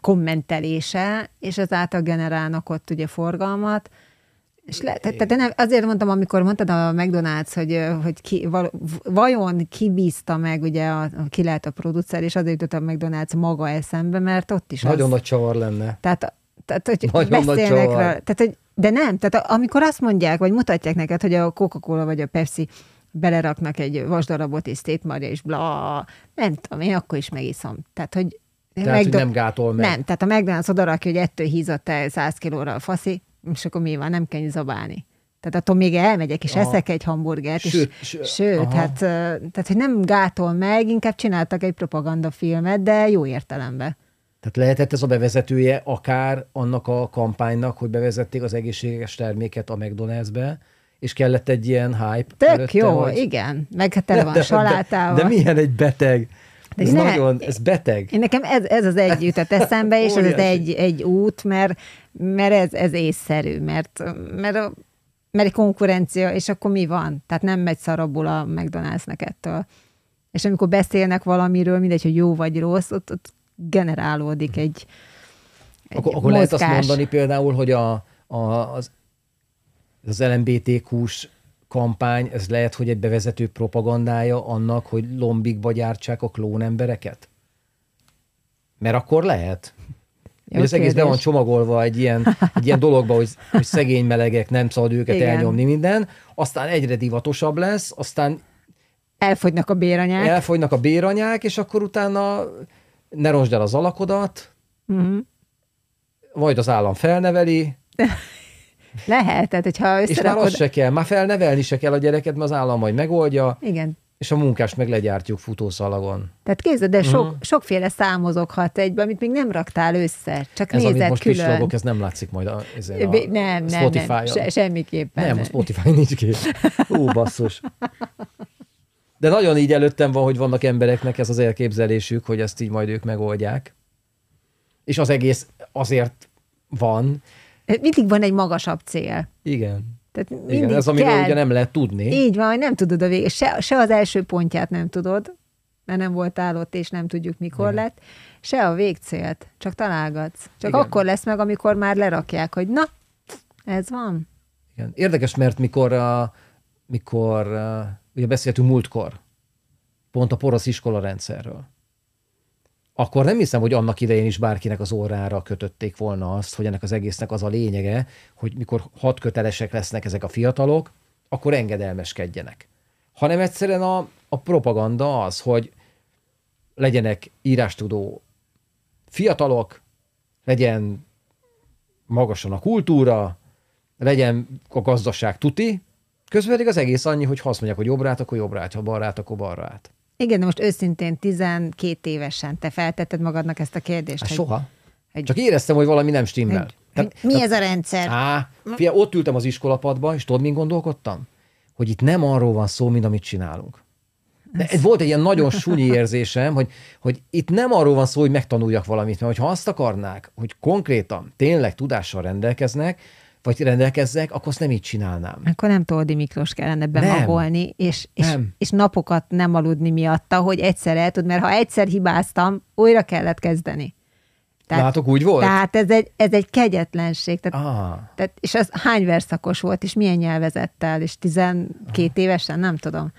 kommentelése, és ezáltal generálnak ott ugye forgalmat, és le, te, te nem, azért mondtam, amikor mondtad a McDonald's, hogy, hogy ki, val, vajon ki bízta meg, ugye, a, ki lehet a producer, és azért jutott a McDonald's maga eszembe, mert ott is Nagyon az, nagy csavar lenne. tehát, tehát hogy Nagyon nagy beszélnek csavar. rá, tehát, hogy, de nem, tehát amikor azt mondják, vagy mutatják neked, hogy a Coca-Cola vagy a Pepsi beleraknak egy vasdarabot és szétmarja, és bla, nem tudom, én akkor is megiszom. Tehát, hogy Tehát, hogy nem gátol meg. nem, tehát a McDonald's odarakja, hogy ettől hízott el 100 kilóra a faszi, és akkor mi van, nem kell zabálni. Tehát attól még elmegyek, és Aha. eszek egy hamburgert. Sőt, és, sőt, sőt hát, tehát, hogy nem gátol meg, inkább csináltak egy propagandafilmet, de jó értelemben. Tehát lehetett ez a bevezetője akár annak a kampánynak, hogy bevezették az egészséges terméket a McDonald'sbe, és kellett egy ilyen hype Tök előtte, jó, hogy... igen. Meg hát tele van salátával. De, de milyen egy beteg. De ez ne- nagyon, ez beteg. Nekem ez, ez az egy jutott eszembe, és ez az egy, egy út, mert, mert ez, ez észszerű, mert, mert, a, mert egy konkurencia, és akkor mi van? Tehát nem megy szarabul a McDonald'snak ettől. És amikor beszélnek valamiről, mindegy, hogy jó vagy rossz, ott, ott generálódik egy, egy Akkor, akkor lehet azt mondani például, hogy a, a, az, az LMBTQ-s kampány, ez lehet, hogy egy bevezető propagandája annak, hogy lombikba gyártsák a klónembereket? Mert akkor lehet. Jó az egész be van csomagolva egy ilyen, egy ilyen dologba, hogy, hogy szegény melegek, nem szabad őket Igen. elnyomni minden, aztán egyre divatosabb lesz, aztán Elfogynak a béranyák. Elfogynak a béranyák, és akkor utána ne rosd el az alakodat, uh-huh. majd az állam felneveli. Lehet, tehát hogyha összerakod... És már az se kell, már felnevelni se kell a gyereket, mert az állam majd megoldja. Igen. És a munkást meg legyártjuk futószalagon. Tehát képzeld, de sok, uh-huh. sokféle számozoghat egybe, amit még nem raktál össze, csak ez, nézed most külön. Pislogok, ez nem látszik majd a, a, a nem, nem, Spotify-on. Nem, se, semmiképpen. Nem, a Spotify nincs ki. Ú, basszus. De nagyon így előttem van, hogy vannak embereknek ez az elképzelésük, hogy ezt így majd ők megoldják. És az egész azért van. Mindig van egy magasabb cél. Igen. Tehát Igen, ez amiről kell. ugye nem lehet tudni. Így van, nem tudod a végét. Se, se az első pontját nem tudod, mert nem voltál ott, és nem tudjuk, mikor Igen. lett, se a végcélt, csak találgatsz. Csak Igen. akkor lesz meg, amikor már lerakják, hogy na, ez van. Igen. Érdekes, mert mikor, uh, mikor uh, ugye beszéltünk múltkor, pont a porosz iskola rendszerről, akkor nem hiszem, hogy annak idején is bárkinek az órára kötötték volna azt, hogy ennek az egésznek az a lényege, hogy mikor hat kötelesek lesznek ezek a fiatalok, akkor engedelmeskedjenek. Hanem egyszerűen a, a propaganda az, hogy legyenek írástudó fiatalok, legyen magasan a kultúra, legyen a gazdaság tuti, közben pedig az egész annyi, hogy ha azt mondják, hogy jobbra akkor jobbra ha balra akkor balra igen, de most őszintén 12 évesen te feltetted magadnak ezt a kérdést. Hát hogy, soha. Hogy, Csak éreztem, hogy valami nem stimmel. Hogy, Tehát, mi ez a rendszer? Á, fia, ott ültem az iskolapadba, és tudod, mint gondolkodtam? Hogy itt nem arról van szó, mint amit csinálunk. De ez volt egy ilyen nagyon sunyi érzésem, hogy, hogy itt nem arról van szó, hogy megtanuljak valamit, mert ha azt akarnák, hogy konkrétan tényleg tudással rendelkeznek, vagy rendelkezzek, akkor azt nem így csinálnám. Akkor nem Toldi Miklós kellene bemagolni, és, és, nem. és napokat nem aludni miatta, hogy egyszer el tud, mert ha egyszer hibáztam, újra kellett kezdeni. Tehát, Látok, úgy volt? Tehát ez egy, ez egy kegyetlenség. Tehát, ah. tehát, és az hány verszakos volt, és milyen nyelvezettel, és 12 ah. évesen, nem tudom.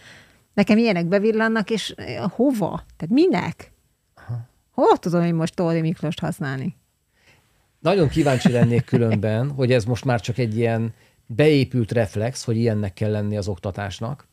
Nekem ilyenek bevillannak, és eh, hova? Tehát minek? Aha. Hol tudom én most Toldi Miklóst használni? Nagyon kíváncsi lennék különben, hogy ez most már csak egy ilyen beépült reflex, hogy ilyennek kell lenni az oktatásnak,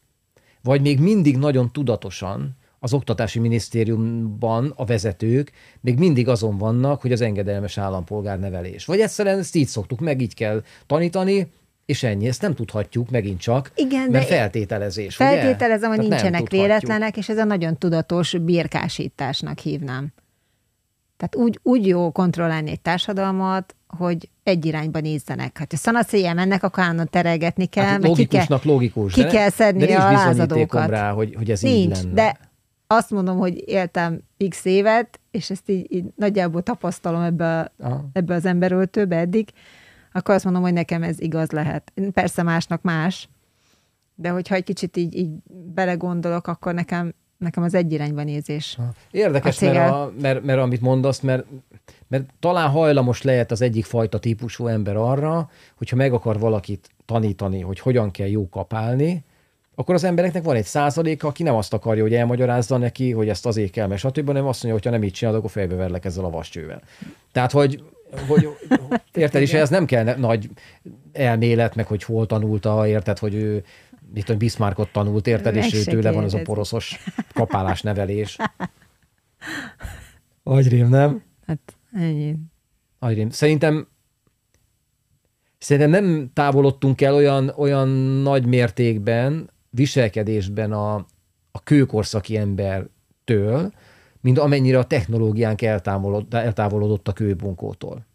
vagy még mindig nagyon tudatosan az oktatási minisztériumban a vezetők még mindig azon vannak, hogy az engedelmes állampolgár nevelés. Vagy egyszerűen ezt így szoktuk, meg így kell tanítani, és ennyi, ezt nem tudhatjuk megint csak, Igen, mert feltételezés. Feltételezem, hogy nincsenek véletlenek, és ez a nagyon tudatos birkásításnak hívnám. Tehát úgy, úgy jó kontrollálni egy társadalmat, hogy egy irányba nézzenek. Hát, ha szanaszéjjel mennek, akkor állandóan terelgetni kell. Hát logikusnak ki kell, logikus. Ki de kell szedni de a lázadókat. rá, hogy, hogy ez nincs, így lenne. de azt mondom, hogy éltem x évet, és ezt így, így nagyjából tapasztalom ebbe, ebbe az emberöltőbe eddig, akkor azt mondom, hogy nekem ez igaz lehet. Persze másnak más, de hogyha egy kicsit így, így belegondolok, akkor nekem nekem az egy irányba nézés. Érdekes, a mert, a, mert, mert amit mondasz, mert, mert talán hajlamos lehet az egyik fajta típusú ember arra, hogyha meg akar valakit tanítani, hogy hogyan kell jó kapálni, akkor az embereknek van egy százaléka, aki nem azt akarja, hogy elmagyarázza neki, hogy ezt azért kell, mert stb., hanem azt mondja, hogy ha nem így csinálod, akkor fejbe verlek ezzel a vascsővel. Tehát, hogy, hogy érted, és ez nem kell nagy elmélet, meg hogy hol tanulta, érted, hogy ő mit tudom, Bismarckot tanult, érted, és tőle van az a poroszos kapálás nevelés. Agyrém, nem? Hát ennyi. Agyrém. Szerintem szerintem nem távolodtunk el olyan, olyan nagy mértékben, viselkedésben a, a kőkorszaki embertől, mint amennyire a technológiánk eltávolodott a kőbunkótól.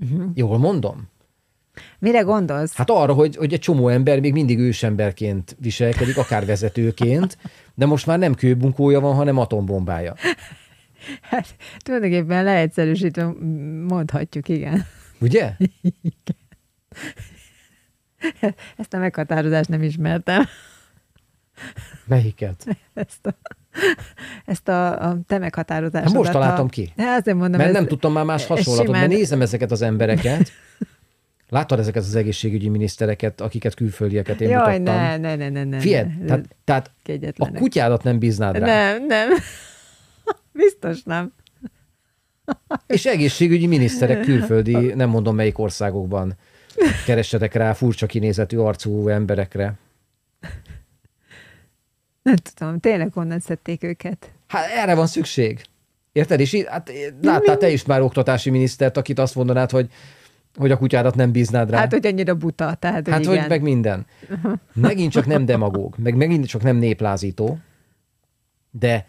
Uh-huh. Jól mondom? Mire gondolsz? Hát arra, hogy, hogy egy csomó ember még mindig ősemberként viselkedik, akár vezetőként, de most már nem kőbunkója van, hanem atombombája. Hát tulajdonképpen leegyszerűsítve mondhatjuk, igen. Ugye? Igen. Ezt a meghatározást nem ismertem. Melyiket? Ezt a, ezt a, a te meghatározásodat. Hát most találtam ki. Hát azért mondom, Mert ez, nem tudtam már más hasonlatot, simán... mert nézem ezeket az embereket, Láttad ezeket az egészségügyi minisztereket, akiket külföldieket én Jaj, mutattam? ne, ne, ne, ne, ne. Fied, tehát, tehát a kutyádat nem bíznád rá. Nem, nem. Biztos nem. És egészségügyi miniszterek külföldi, nem mondom melyik országokban keressetek rá furcsa kinézetű arcú emberekre. Nem tudom, tényleg honnan szedték őket. Hát erre van szükség. Érted? És hát, láttál te is már oktatási minisztert, akit azt mondanád, hogy hogy a kutyádat nem bíznád rá. Hát, hogy annyira buta. Tehát, hát, hogy, hogy meg minden. Megint csak nem demagóg, meg megint csak nem néplázító, de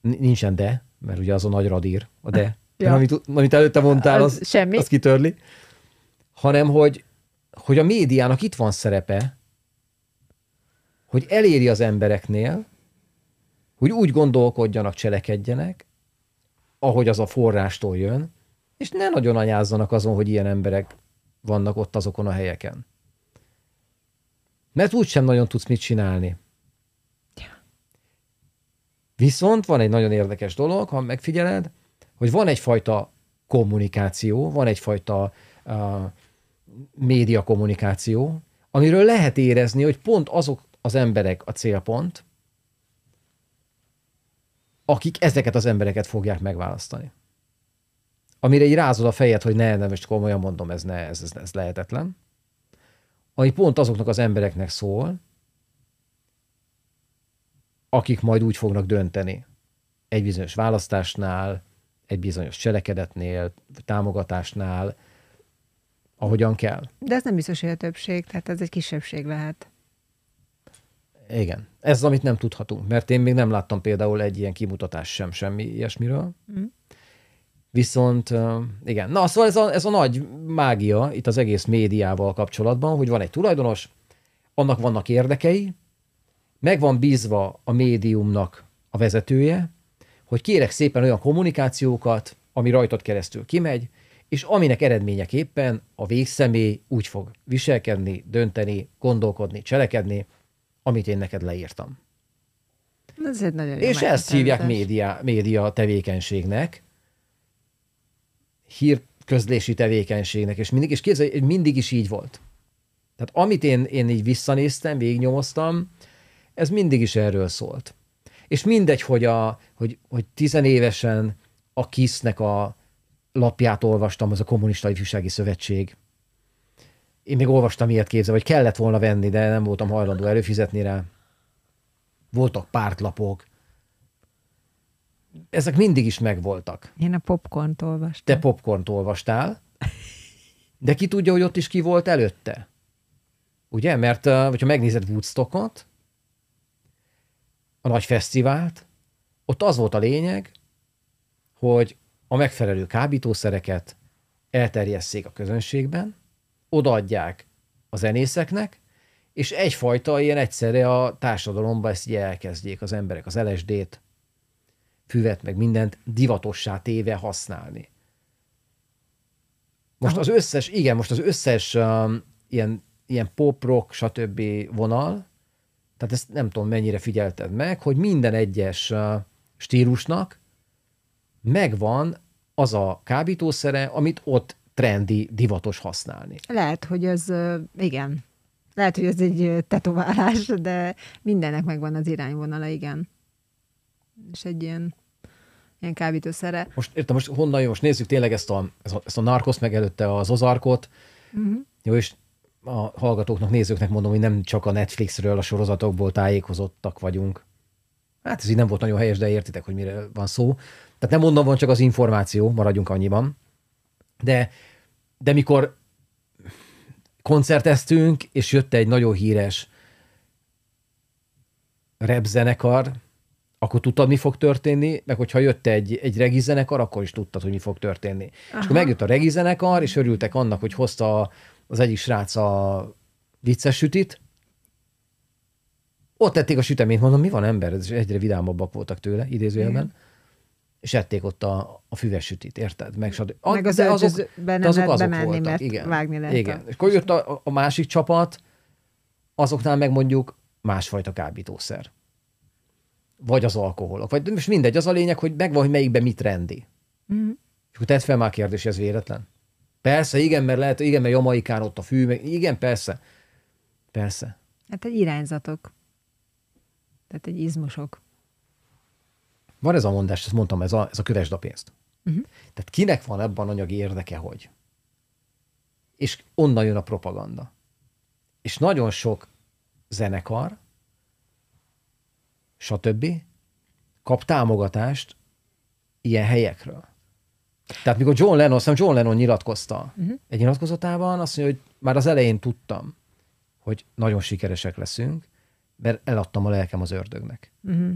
nincsen de, mert ugye az a nagy radír, a de. Ja. Amit, amit előtte mondtál, az, az, semmi. az kitörli. Hanem, hogy, hogy a médiának itt van szerepe, hogy eléri az embereknél, hogy úgy gondolkodjanak, cselekedjenek, ahogy az a forrástól jön, és ne nagyon anyázzanak azon, hogy ilyen emberek vannak ott azokon a helyeken. Mert úgysem nagyon tudsz mit csinálni. Viszont van egy nagyon érdekes dolog, ha megfigyeled, hogy van egyfajta kommunikáció, van egyfajta uh, média kommunikáció, amiről lehet érezni, hogy pont azok az emberek a célpont, akik ezeket az embereket fogják megválasztani. Amire így rázod a fejed, hogy ne, nem, most komolyan mondom, ez, ne, ez, ez, ez lehetetlen. Ami pont azoknak az embereknek szól, akik majd úgy fognak dönteni egy bizonyos választásnál, egy bizonyos cselekedetnél, támogatásnál, ahogyan kell. De ez nem biztos, hogy a többség, tehát ez egy kisebbség lehet. Igen. Ez az, amit nem tudhatunk, mert én még nem láttam például egy ilyen kimutatás sem, semmi ilyesmiről. Mm. Viszont igen, na szóval ez a, ez a nagy mágia itt az egész médiával kapcsolatban, hogy van egy tulajdonos, annak vannak érdekei, meg van bízva a médiumnak a vezetője, hogy kérek szépen olyan kommunikációkat, ami rajtad keresztül kimegy, és aminek eredményeképpen a végszemély úgy fog viselkedni, dönteni, gondolkodni, cselekedni, amit én neked leírtam. Ez egy nagyon és ezt hívják média, média tevékenységnek, hírközlési tevékenységnek, és mindig, és képzelj, mindig is így volt. Tehát amit én, én így visszanéztem, végignyomoztam, ez mindig is erről szólt. És mindegy, hogy, a, hogy, hogy tizenévesen a KISZ-nek a lapját olvastam, az a Kommunista Ifjúsági Szövetség. Én még olvastam ilyet képzel, hogy kellett volna venni, de nem voltam hajlandó előfizetni rá. Voltak pártlapok, ezek mindig is megvoltak. Én a popcornt olvastam. Te popcornt olvastál, de ki tudja, hogy ott is ki volt előtte? Ugye? Mert hogyha megnézed Woodstockot, a nagy fesztivált, ott az volt a lényeg, hogy a megfelelő kábítószereket elterjesszék a közönségben, odaadják a zenészeknek, és egyfajta ilyen egyszerre a társadalomban ezt így elkezdjék az emberek, az LSD-t, füvet, meg mindent divatossá téve használni. Most az összes, igen, most az összes um, ilyen, ilyen pop, rock, stb. vonal, tehát ezt nem tudom mennyire figyelted meg, hogy minden egyes uh, stílusnak megvan az a kábítószere, amit ott trendi, divatos használni. Lehet, hogy ez, igen, lehet, hogy ez egy tetoválás, de mindennek megvan az irányvonala, igen és egy ilyen, ilyen kábítószere. Most értem, most honnan jön? Most nézzük tényleg ezt a, ezt a, narkoszt, meg előtte az ozarkot. Uh-huh. Jó, és a hallgatóknak, nézőknek mondom, hogy nem csak a Netflixről, a sorozatokból tájékozottak vagyunk. Hát ez így nem volt nagyon helyes, de értitek, hogy mire van szó. Tehát nem mondom, van csak az információ, maradjunk annyiban. De, de mikor koncerteztünk, és jött egy nagyon híres rap zenekar, akkor tudtad, mi fog történni, meg hogyha jött egy, egy regizenekar, akkor is tudtad, hogy mi fog történni. Aha. És akkor megjött a regizenekar, és örültek annak, hogy hozta az egyik srác a vicces sütit, ott tették a süteményt, mondom, mi van ember? És egyre vidámabbak voltak tőle, idézőjelben. Igen. És ették ott a, a füves sütit, érted? Meg, a, meg az azok, nem azok, azok bemenni, voltak. mert igen. vágni lehet. Igen. És akkor jött a, a másik csapat, azoknál meg mondjuk másfajta kábítószer vagy az alkoholok, vagy most mindegy, az a lényeg, hogy megvan, hogy melyikben mit rendi. Mm. És akkor tett fel már kérdés, ez véletlen? Persze, igen, mert lehet, igen, mert Jamaikán ott a fű, meg, igen, persze. Persze. Hát egy irányzatok. Tehát egy izmosok. Van ez a mondás, ezt mondtam, ez a, ez a kövesd a pénzt. Uh-huh. Tehát kinek van ebben anyagi érdeke, hogy? És onnan jön a propaganda. És nagyon sok zenekar, stb. kap támogatást ilyen helyekről. Tehát mikor John Lennon, azt John Lennon nyilatkozta uh-huh. egy nyilatkozatában, azt mondja, hogy már az elején tudtam, hogy nagyon sikeresek leszünk, mert eladtam a lelkem az ördögnek. Uh-huh.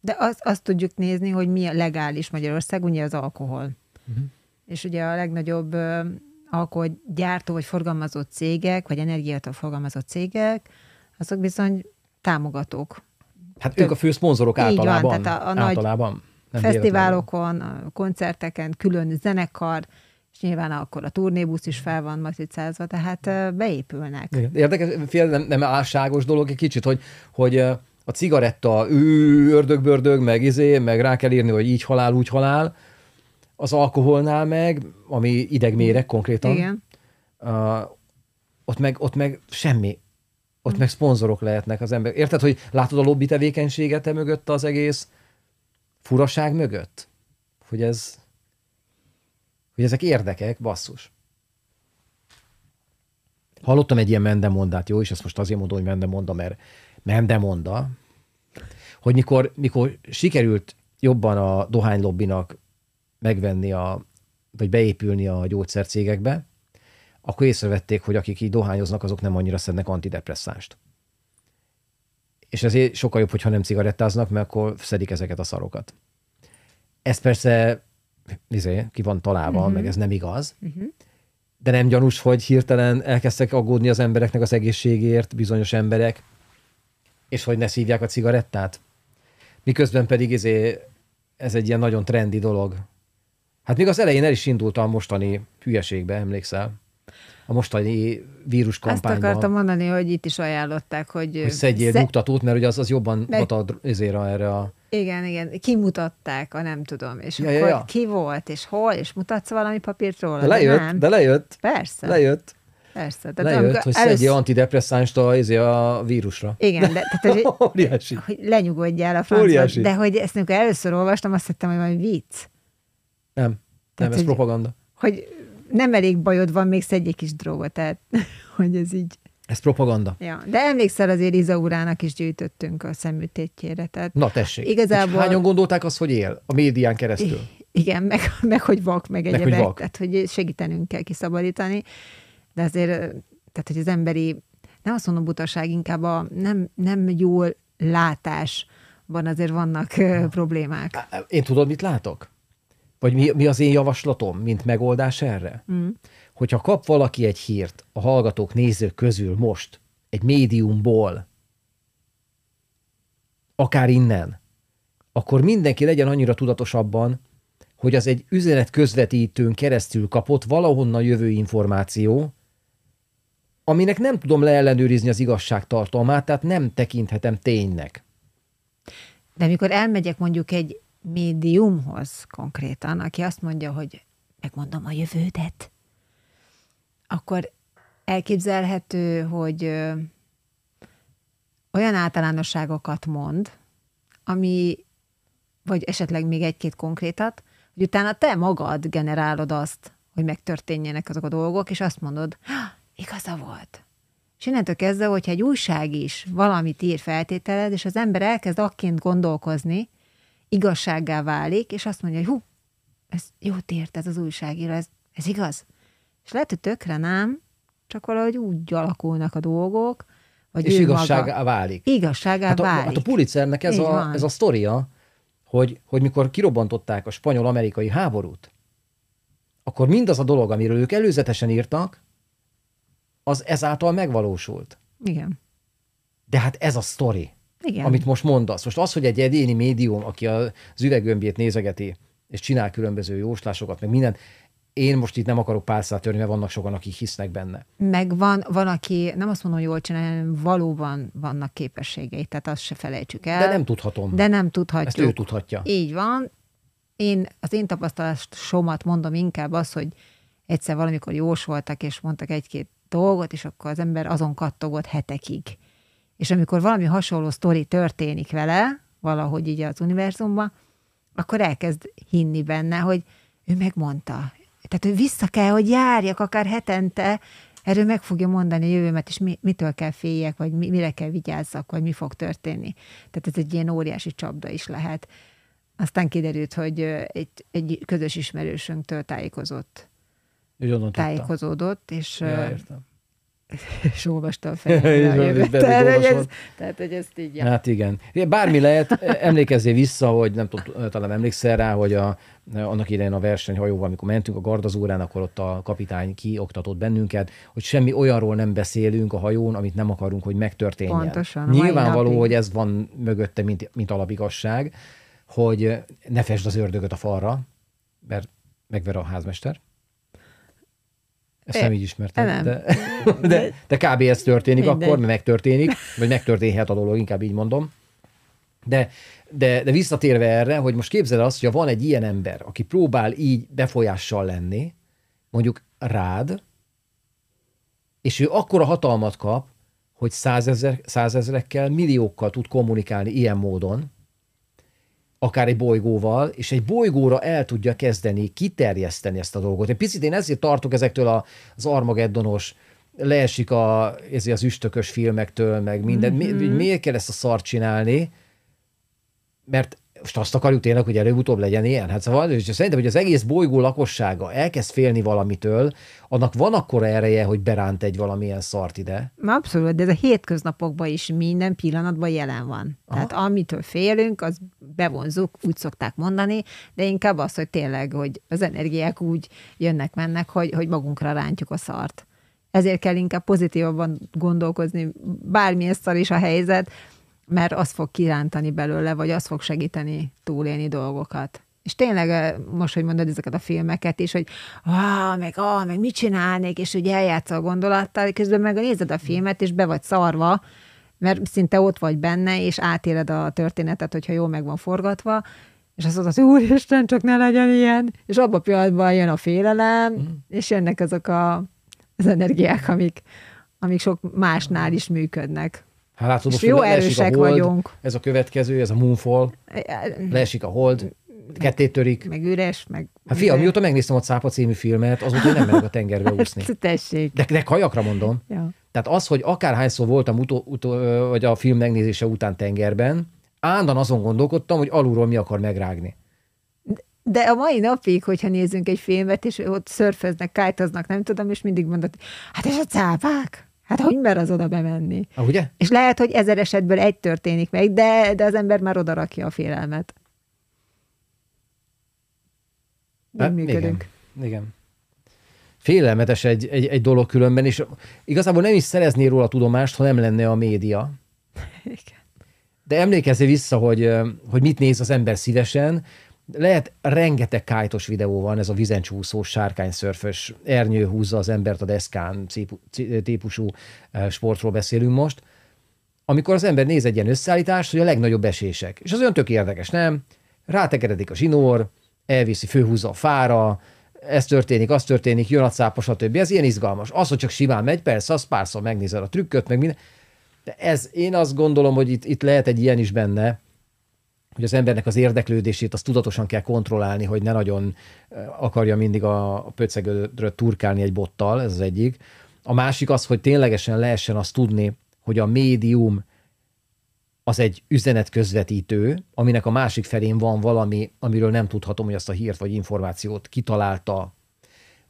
De azt, azt tudjuk nézni, hogy mi a legális Magyarország, ugye az alkohol. Uh-huh. És ugye a legnagyobb alkoholgyártó vagy forgalmazó cégek, vagy energiától forgalmazott cégek, azok bizony támogatók. Hát Több. ők a fő szponzorok általában. Van, tehát a, a általában. Nagy fesztiválokon, a koncerteken, külön zenekar, és nyilván akkor a turnébusz is fel van matricázva, tehát beépülnek. Érdekes, fél, nem, nem álságos dolog egy kicsit, hogy, hogy a cigaretta, ő, ördög-bördög, meg izé, meg rá kell írni, hogy így halál, úgy halál, az alkoholnál meg, ami idegméreg konkrétan, Igen. Uh, ott, meg, ott meg semmi. Ott meg szponzorok lehetnek az emberek. Érted, hogy látod a lobby tevékenységet e mögött az egész furaság mögött? Hogy ez, hogy ezek érdekek, basszus. Hallottam egy ilyen mendemondát, jó, és ezt most azért mondom, hogy mendemonda, mert mendemonda, hogy mikor, mikor sikerült jobban a dohánylobbinak megvenni a, vagy beépülni a gyógyszercégekbe, akkor észrevették, hogy akik így dohányoznak, azok nem annyira szednek antidepresszánst. És ezért sokkal jobb, hogyha nem cigarettáznak, mert akkor szedik ezeket a szarokat. Ez persze izé, ki van találva, uh-huh. meg ez nem igaz, uh-huh. de nem gyanús, hogy hirtelen elkezdtek aggódni az embereknek az egészségért, bizonyos emberek, és hogy ne szívják a cigarettát. Miközben pedig izé, ez egy ilyen nagyon trendi dolog. Hát még az elején el is indult a mostani hülyeségbe, emlékszel? A mostani vírus kampányban. Azt akartam mondani, hogy itt is ajánlották, hogy... Hogy szedjél sze... nyugtatót, mert ugye az, az jobban meg... hat a, erre a... Igen, igen. Kimutatták, a nem tudom. És ja, akkor ja, ja. ki volt, és hol, és mutatsz valami papírt róla? De lejött, de, nem. de lejött. Persze. Lejött. Persze. Tehát Lejött, hogy elősz... szedje antidepresszánst a, izé, a vírusra. Igen, de tehát, hogy, Óriási. hogy lenyugodjál a francba. De hogy ezt amikor először olvastam, azt hittem, hogy valami vicc. Nem, nem, tehát, ez hogy, propaganda. Hogy nem elég bajod van, még szedj egy kis drogot, tehát hogy ez így. Ez propaganda. Ja, de emlékszel, azért Izaurának is gyűjtöttünk a szemütétjére. Tehát Na tessék. Igazából... Hányan gondolták azt, hogy él a médián keresztül? Igen, meg, meg hogy vak, meg, meg egyebek, hogy vak. tehát hogy segítenünk kell kiszabadítani. De azért, tehát hogy az emberi, nem azt mondom butaság, inkább a nem, nem jól látásban azért vannak problémák. Én tudod, mit látok? Vagy mi, mi az én javaslatom, mint megoldás erre? Mm. Hogyha kap valaki egy hírt a hallgatók, nézők közül most, egy médiumból, akár innen, akkor mindenki legyen annyira tudatosabban, hogy az egy üzenet közvetítőn keresztül kapott valahonnan jövő információ, aminek nem tudom leellenőrizni az igazságtartalmát, tehát nem tekinthetem ténynek. De amikor elmegyek mondjuk egy médiumhoz konkrétan, aki azt mondja, hogy megmondom a jövődet, akkor elképzelhető, hogy olyan általánosságokat mond, ami, vagy esetleg még egy-két konkrétat, hogy utána te magad generálod azt, hogy megtörténjenek azok a dolgok, és azt mondod, igaza volt. És innentől kezdve, hogyha egy újság is valamit ír feltételed, és az ember elkezd akként gondolkozni, igazsággá válik, és azt mondja, hogy hú, ez jót ért ez az újságíró, ez, ez igaz. És lehet, hogy tökre nem, csak valahogy úgy alakulnak a dolgok, vagy és igazságá maga, válik. Igazságá hát a, válik. Hát a Pulitzernek ez a, ez a sztoria, hogy, hogy mikor kirobbantották a spanyol-amerikai háborút, akkor mindaz a dolog, amiről ők előzetesen írtak, az ezáltal megvalósult. Igen. De hát ez a sztori. Igen. amit most mondasz. Most az, hogy egy egyéni médium, aki az üveggömbjét nézegeti, és csinál különböző jóslásokat, meg mindent, én most itt nem akarok pálcát törni, mert vannak sokan, akik hisznek benne. Meg van, van aki, nem azt mondom, hogy jól csinál, hanem valóban vannak képességei, tehát azt se felejtsük el. De nem tudhatom. De nem tudhatjuk. Ezt ő tudhatja. Így van. Én, az én tapasztalásomat mondom inkább az, hogy egyszer valamikor jós voltak, és mondtak egy-két dolgot, és akkor az ember azon kattogott hetekig és amikor valami hasonló sztori történik vele, valahogy így az univerzumban, akkor elkezd hinni benne, hogy ő megmondta. Tehát, hogy vissza kell, hogy járjak akár hetente, erről meg fogja mondani a jövőmet, és mi, mitől kell féljek, vagy mi, mire kell vigyázzak, vagy mi fog történni. Tehát ez egy ilyen óriási csapda is lehet. Aztán kiderült, hogy egy, egy közös ismerősünktől tájékozott. Ő tájékozódott, és ja, értem és olvasta a fejemre tehát, hogy ez, tehát, hogy ezt így... Ja. Hát igen. Bármi lehet, emlékezzél vissza, hogy nem tudom, talán emlékszel rá, hogy a, annak idején a versenyhajóval, amikor mentünk a gardazórán, akkor ott a kapitány kioktatott bennünket, hogy semmi olyanról nem beszélünk a hajón, amit nem akarunk, hogy megtörténjen. Pontosan. Nyilvánvaló, hogy ez van mögötte, mint, mint alapigasság, hogy ne fesd az ördögöt a falra, mert megver a házmester. Ezt nem így ismertem. Nem. De, de, de kb. ez történik Mindegy. akkor, mert megtörténik, vagy megtörténhet a dolog, inkább így mondom. De, de, de visszatérve erre, hogy most képzeld azt, hogy van egy ilyen ember, aki próbál így befolyással lenni, mondjuk rád, és ő akkora hatalmat kap, hogy százezer, százezrekkel, milliókkal tud kommunikálni ilyen módon, akár egy bolygóval, és egy bolygóra el tudja kezdeni kiterjeszteni ezt a dolgot. Egy picit én ezért tartok ezektől az Armageddonos, leesik a, ezért az üstökös filmektől, meg minden. Mm-hmm. Mi, miért kell ezt a szart csinálni? Mert most azt akarjuk tényleg, hogy előbb-utóbb legyen ilyen. Hát szóval és szerintem, hogy az egész bolygó lakossága elkezd félni valamitől, annak van akkora ereje, hogy beránt egy valamilyen szart ide. Abszolút, de ez a hétköznapokban is minden pillanatban jelen van. Aha. Tehát amitől félünk, az bevonzuk, úgy szokták mondani, de inkább az, hogy tényleg, hogy az energiák úgy jönnek-mennek, hogy, hogy magunkra rántjuk a szart. Ezért kell inkább pozitívabban gondolkozni, bármilyen szar is a helyzet, mert az fog kirántani belőle, vagy az fog segíteni túlélni dolgokat. És tényleg most, hogy mondod ezeket a filmeket is, hogy ah, meg, ah, meg mit csinálnék, és hogy eljátsz a gondolattal, közben meg nézed a filmet, és be vagy szarva, mert szinte ott vagy benne, és átéled a történetet, hogyha jól meg van forgatva, és azt mondod, hogy úristen, csak ne legyen ilyen, és abban a pillanatban jön a félelem, mm. és jönnek azok a, az energiák, amik, amik sok másnál is működnek. Hát látod, most jó erősek a hold, vagyunk. Ez a következő, ez a Moonfall. Leesik a hold, ketté törik. Meg üres, meg... Hát fia, mióta megnéztem a Cápa című filmet, azóta nem megyek a tengerbe hát, úszni. Tessék. De, de kajakra mondom. Ja. Tehát az, hogy akárhányszor voltam utó, utó, vagy a film megnézése után tengerben, állandóan azon gondolkodtam, hogy alulról mi akar megrágni. De a mai napig, hogyha nézzünk egy filmet, és ott szörföznek, kájtoznak, nem tudom, és mindig mondod, hát és a cápák? Hát hogy mer az oda bemenni? Ah, ugye? És lehet, hogy ezer esetből egy történik meg, de, de az ember már oda rakja a félelmet. Nem hát, működünk. Igen. igen. Félelmetes egy, egy, egy dolog különben, és igazából nem is szerezné róla tudomást, ha nem lenne a média. Igen. De emlékezzél vissza, hogy, hogy mit néz az ember szívesen, lehet rengeteg kájtos videó van, ez a vizencsúszó, sárkányszörfös, ernyő húzza az embert a deszkán típusú sportról beszélünk most, amikor az ember néz egy ilyen összeállítást, hogy a legnagyobb esések. És az olyan tök érdekes, nem? Rátekeredik a zsinór, elviszi, főhúzza a fára, ez történik, az történik, jön a cápa, stb. Ez ilyen izgalmas. Az, hogy csak simán megy, persze, az párszor megnézel a trükköt, meg minden. De ez, én azt gondolom, hogy itt, itt lehet egy ilyen is benne, hogy az embernek az érdeklődését azt tudatosan kell kontrollálni, hogy ne nagyon eh, akarja mindig a, pöcegödről turkálni egy bottal, ez az egyik. A másik az, hogy ténylegesen lehessen azt tudni, hogy a médium az egy üzenet közvetítő, aminek a másik felén van valami, amiről nem tudhatom, hogy azt a hírt vagy információt kitalálta,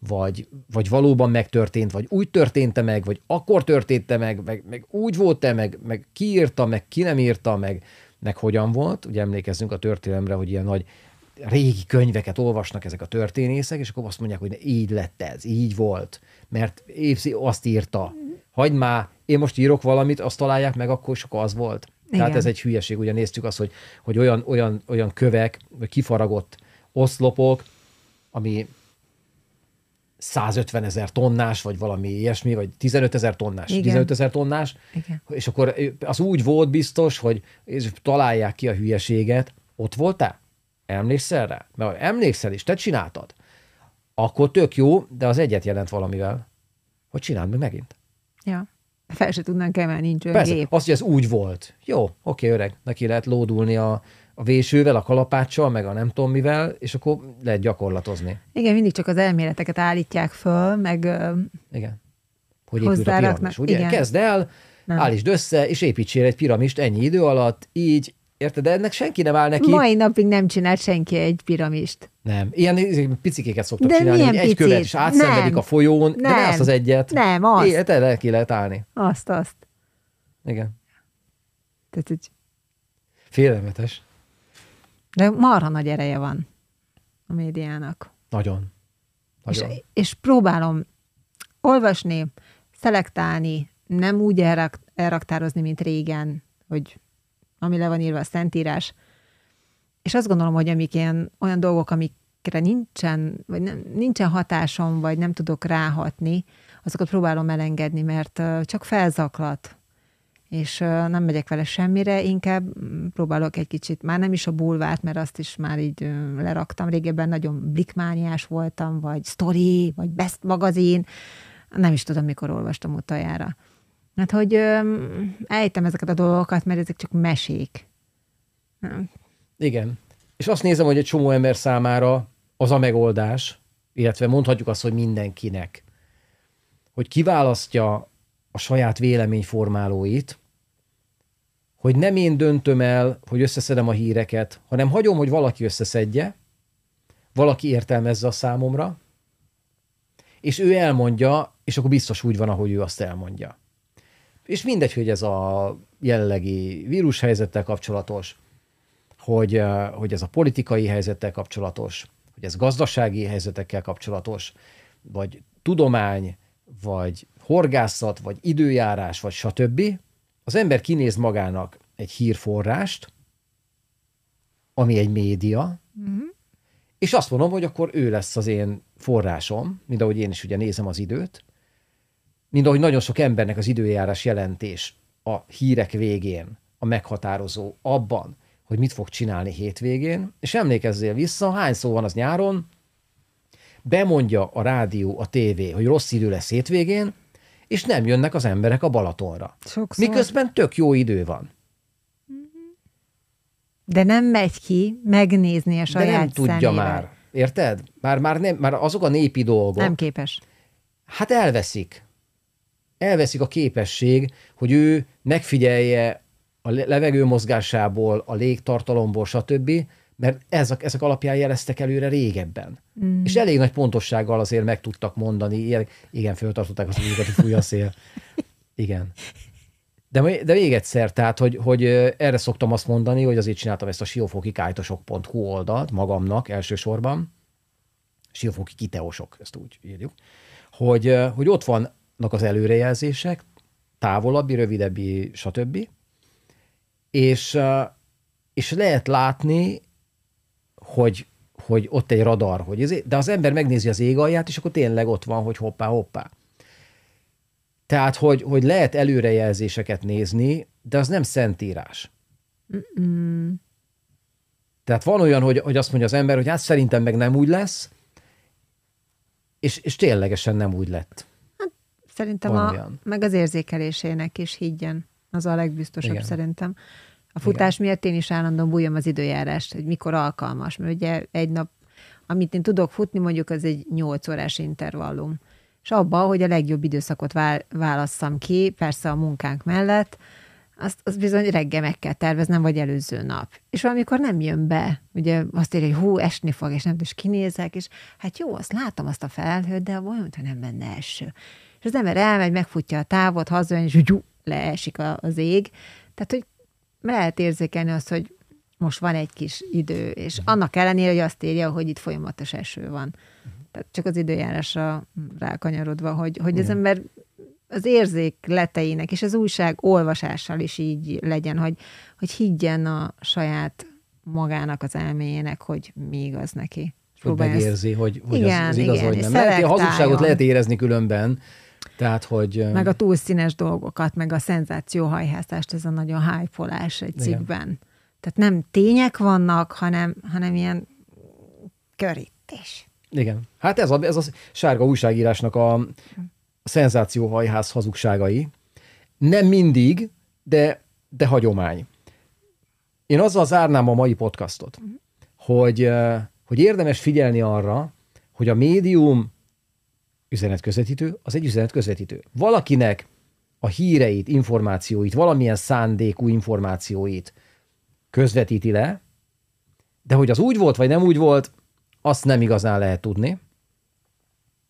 vagy, vagy valóban megtörtént, vagy úgy történt meg, vagy akkor történt meg, meg, meg úgy volt-e, meg, meg ki írta, meg ki nem írta, meg, nek hogyan volt. Ugye emlékezzünk a történelemre, hogy ilyen nagy régi könyveket olvasnak ezek a történészek, és akkor azt mondják, hogy így lett ez, így volt, mert Évszi azt írta, hagyd már, én most írok valamit, azt találják meg, akkor csak az volt. Igen. Tehát ez egy hülyeség, ugye néztük azt, hogy, hogy olyan, olyan, olyan kövek, vagy kifaragott oszlopok, ami 150 ezer tonnás, vagy valami ilyesmi, vagy 15 ezer tonnás, Igen. 15 ezer tonnás, Igen. és akkor az úgy volt biztos, hogy és találják ki a hülyeséget, ott voltál? Emlékszel rá? Mert emlékszel is, te csináltad. Akkor tök jó, de az egyet jelent valamivel. Hogy csináld meg megint. Ja. Fel se tudnánk emelni, nincs Persze, gép. azt, hogy ez úgy volt. Jó, oké, öreg, neki lehet lódulni a, a vésővel, a kalapáccsal, meg a nem tudom mivel, és akkor lehet gyakorlatozni. Igen, mindig csak az elméleteket állítják föl, meg Igen. Hogy épül a piramis, ugye? Igen. Kezd el, Nem. állítsd össze, és építsél egy piramist ennyi idő alatt, így, érted? De ennek senki nem áll neki. mai napig nem csinált senki egy piramist. Nem. Ilyen picikéket szoktak De csinálni, milyen egy követ is átszenvedik Nem. a folyón, de ne Nem. azt az egyet. Nem, azt. Életed ki lehet állni. Azt, azt. Igen. Tehát, hogy Félelmetes. De marha nagy ereje van a médiának. Nagyon. És, Nagyon. és próbálom olvasni, szelektálni, nem úgy elrak, elraktározni, mint régen, hogy ami le van írva a szentírás. És azt gondolom, hogy amik ilyen, olyan dolgok, amikre nincsen, vagy nem, nincsen hatásom, vagy nem tudok ráhatni, azokat próbálom elengedni, mert csak felzaklat. És nem megyek vele semmire, inkább mm, próbálok egy kicsit, már nem is a bulvárt, mert azt is már így leraktam. Régebben nagyon blikmániás voltam, vagy story, vagy best magazin. Nem is tudom, mikor olvastam utoljára. Hát, hogy ö, ejtem ezeket a dolgokat, mert ezek csak mesék. Igen. És azt nézem, hogy egy csomó ember számára az a megoldás, illetve mondhatjuk azt, hogy mindenkinek, hogy kiválasztja a saját véleményformálóit, hogy nem én döntöm el, hogy összeszedem a híreket, hanem hagyom, hogy valaki összeszedje, valaki értelmezze a számomra, és ő elmondja, és akkor biztos úgy van, ahogy ő azt elmondja. És mindegy, hogy ez a jelenlegi vírushelyzettel kapcsolatos, hogy, hogy ez a politikai helyzettel kapcsolatos, hogy ez gazdasági helyzetekkel kapcsolatos, vagy tudomány, vagy horgászat, vagy időjárás, vagy stb. Az ember kinéz magának egy hírforrást, ami egy média, és azt mondom, hogy akkor ő lesz az én forrásom, mint ahogy én is ugye nézem az időt, mint ahogy nagyon sok embernek az időjárás jelentés a hírek végén a meghatározó abban, hogy mit fog csinálni hétvégén, és emlékezzél vissza, hány szó van az nyáron, bemondja a rádió, a tévé, hogy rossz idő lesz hétvégén, és nem jönnek az emberek a Balatonra. Sokszor. Miközben tök jó idő van. De nem megy ki megnézni a De saját nem tudja szemével. már. Érted? Már, már, nem, már azok a népi dolgok, Nem képes. hát elveszik. Elveszik a képesség, hogy ő megfigyelje a le- levegő mozgásából, a légtartalomból, stb., mert ezek, ezek alapján jeleztek előre régebben. Mm. És elég nagy pontossággal azért meg tudtak mondani, ilyen, igen, föltartották az újat, hogy fúj a szél. Igen. De, de még egyszer, tehát, hogy, hogy erre szoktam azt mondani, hogy azért csináltam ezt a siófokikájtosok.hu oldalt magamnak elsősorban, siófoki kiteosok, ezt úgy írjuk, hogy, hogy ott vannak az előrejelzések, távolabbi, rövidebbi, stb. És, és lehet látni, hogy, hogy ott egy radar, hogy ez, de az ember megnézi az ég alját, és akkor tényleg ott van, hogy hoppá, hoppá. Tehát, hogy, hogy lehet előrejelzéseket nézni, de az nem szentírás. Mm. Tehát van olyan, hogy, hogy azt mondja az ember, hogy hát szerintem meg nem úgy lesz, és, és ténylegesen nem úgy lett. Szerintem a, olyan. meg az érzékelésének is higgyen. Az a legbiztosabb Igen. szerintem. A futás Igen. miatt én is állandóan bújom az időjárást, hogy mikor alkalmas, mert ugye egy nap, amit én tudok futni, mondjuk az egy 8 órás intervallum. És abba, hogy a legjobb időszakot vál, válasszam ki, persze a munkánk mellett, azt, azt bizony reggel meg kell terveznem, vagy előző nap. És valamikor nem jön be, ugye azt írja, hogy hú, esni fog, és nem és kinézek, és hát jó, azt látom azt a felhőt, de olyan, mintha nem lenne eső. És az ember elmegy, megfutja a távot, hazajön, és gyú, leesik az ég. Tehát, hogy lehet érzékelni azt, hogy most van egy kis idő, és annak ellenére, hogy azt írja, hogy itt folyamatos eső van. Tehát csak az időjárásra rákanyarodva, hogy, hogy az ember az érzékleteinek és az újság olvasással is így legyen, hogy, hogy higgyen a saját magának az elméjének, hogy mi igaz neki. Próbálja ezt- megérzi, hogy, hogy Igen, az, az igaz, igen, vagy nem. Lehet, a hazugságot lehet érezni különben, tehát, hogy... meg a túlszínes dolgokat, meg a szenzációhajhászást, ez a nagyon hype egy cikkben. Tehát nem tények vannak, hanem, hanem ilyen körítés. Igen. Hát ez a, ez a sárga újságírásnak a szenzációhajház hazugságai. Nem mindig, de, de hagyomány. Én azzal zárnám a mai podcastot, hogy, hogy érdemes figyelni arra, hogy a médium üzenetközvetítő, az egy üzenetközvetítő. Valakinek a híreit, információit, valamilyen szándékú információit közvetíti le, de hogy az úgy volt, vagy nem úgy volt, azt nem igazán lehet tudni.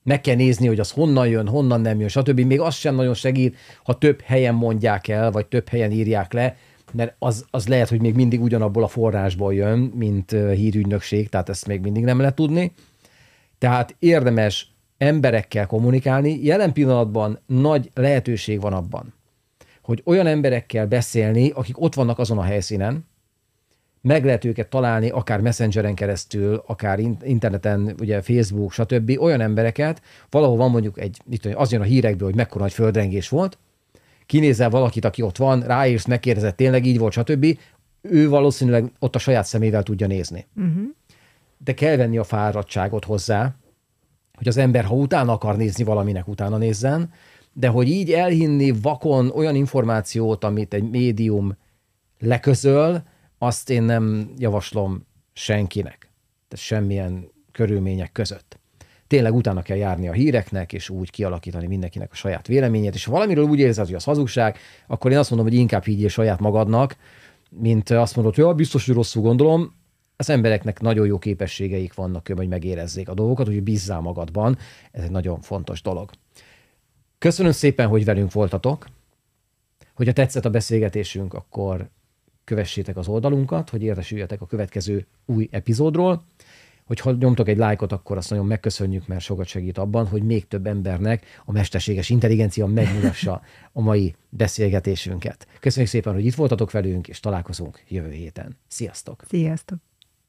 Meg kell nézni, hogy az honnan jön, honnan nem jön, stb. Még az sem nagyon segít, ha több helyen mondják el, vagy több helyen írják le, mert az, az lehet, hogy még mindig ugyanabból a forrásból jön, mint hírügynökség, tehát ezt még mindig nem lehet tudni. Tehát érdemes emberekkel kommunikálni. Jelen pillanatban nagy lehetőség van abban, hogy olyan emberekkel beszélni, akik ott vannak azon a helyszínen, meg lehet őket találni, akár messengeren keresztül, akár interneten, ugye Facebook, stb. olyan embereket, valahol van mondjuk egy, mit tudom, az jön a hírekből, hogy mekkora nagy földrengés volt, kinézel valakit, aki ott van, ráérsz, megkérdezett, tényleg így volt, stb. Ő valószínűleg ott a saját szemével tudja nézni. Uh-huh. De kell venni a fáradtságot hozzá, hogy az ember, ha utána akar nézni valaminek, utána nézzen, de hogy így elhinni vakon olyan információt, amit egy médium leközöl, azt én nem javaslom senkinek. Tehát semmilyen körülmények között. Tényleg utána kell járni a híreknek, és úgy kialakítani mindenkinek a saját véleményét, és ha valamiről úgy érzed, hogy az hazugság, akkor én azt mondom, hogy inkább higgyél saját magadnak, mint azt mondod, hogy ja, biztos, hogy rosszul gondolom, az embereknek nagyon jó képességeik vannak, hogy megérezzék a dolgokat, hogy bízzál magadban. Ez egy nagyon fontos dolog. Köszönöm szépen, hogy velünk voltatok. Hogyha tetszett a beszélgetésünk, akkor kövessétek az oldalunkat, hogy értesüljetek a következő új epizódról. Hogyha nyomtok egy lájkot, akkor azt nagyon megköszönjük, mert sokat segít abban, hogy még több embernek a mesterséges intelligencia megmutassa a mai beszélgetésünket. Köszönjük szépen, hogy itt voltatok velünk, és találkozunk jövő héten. Sziasztok! Sziasztok!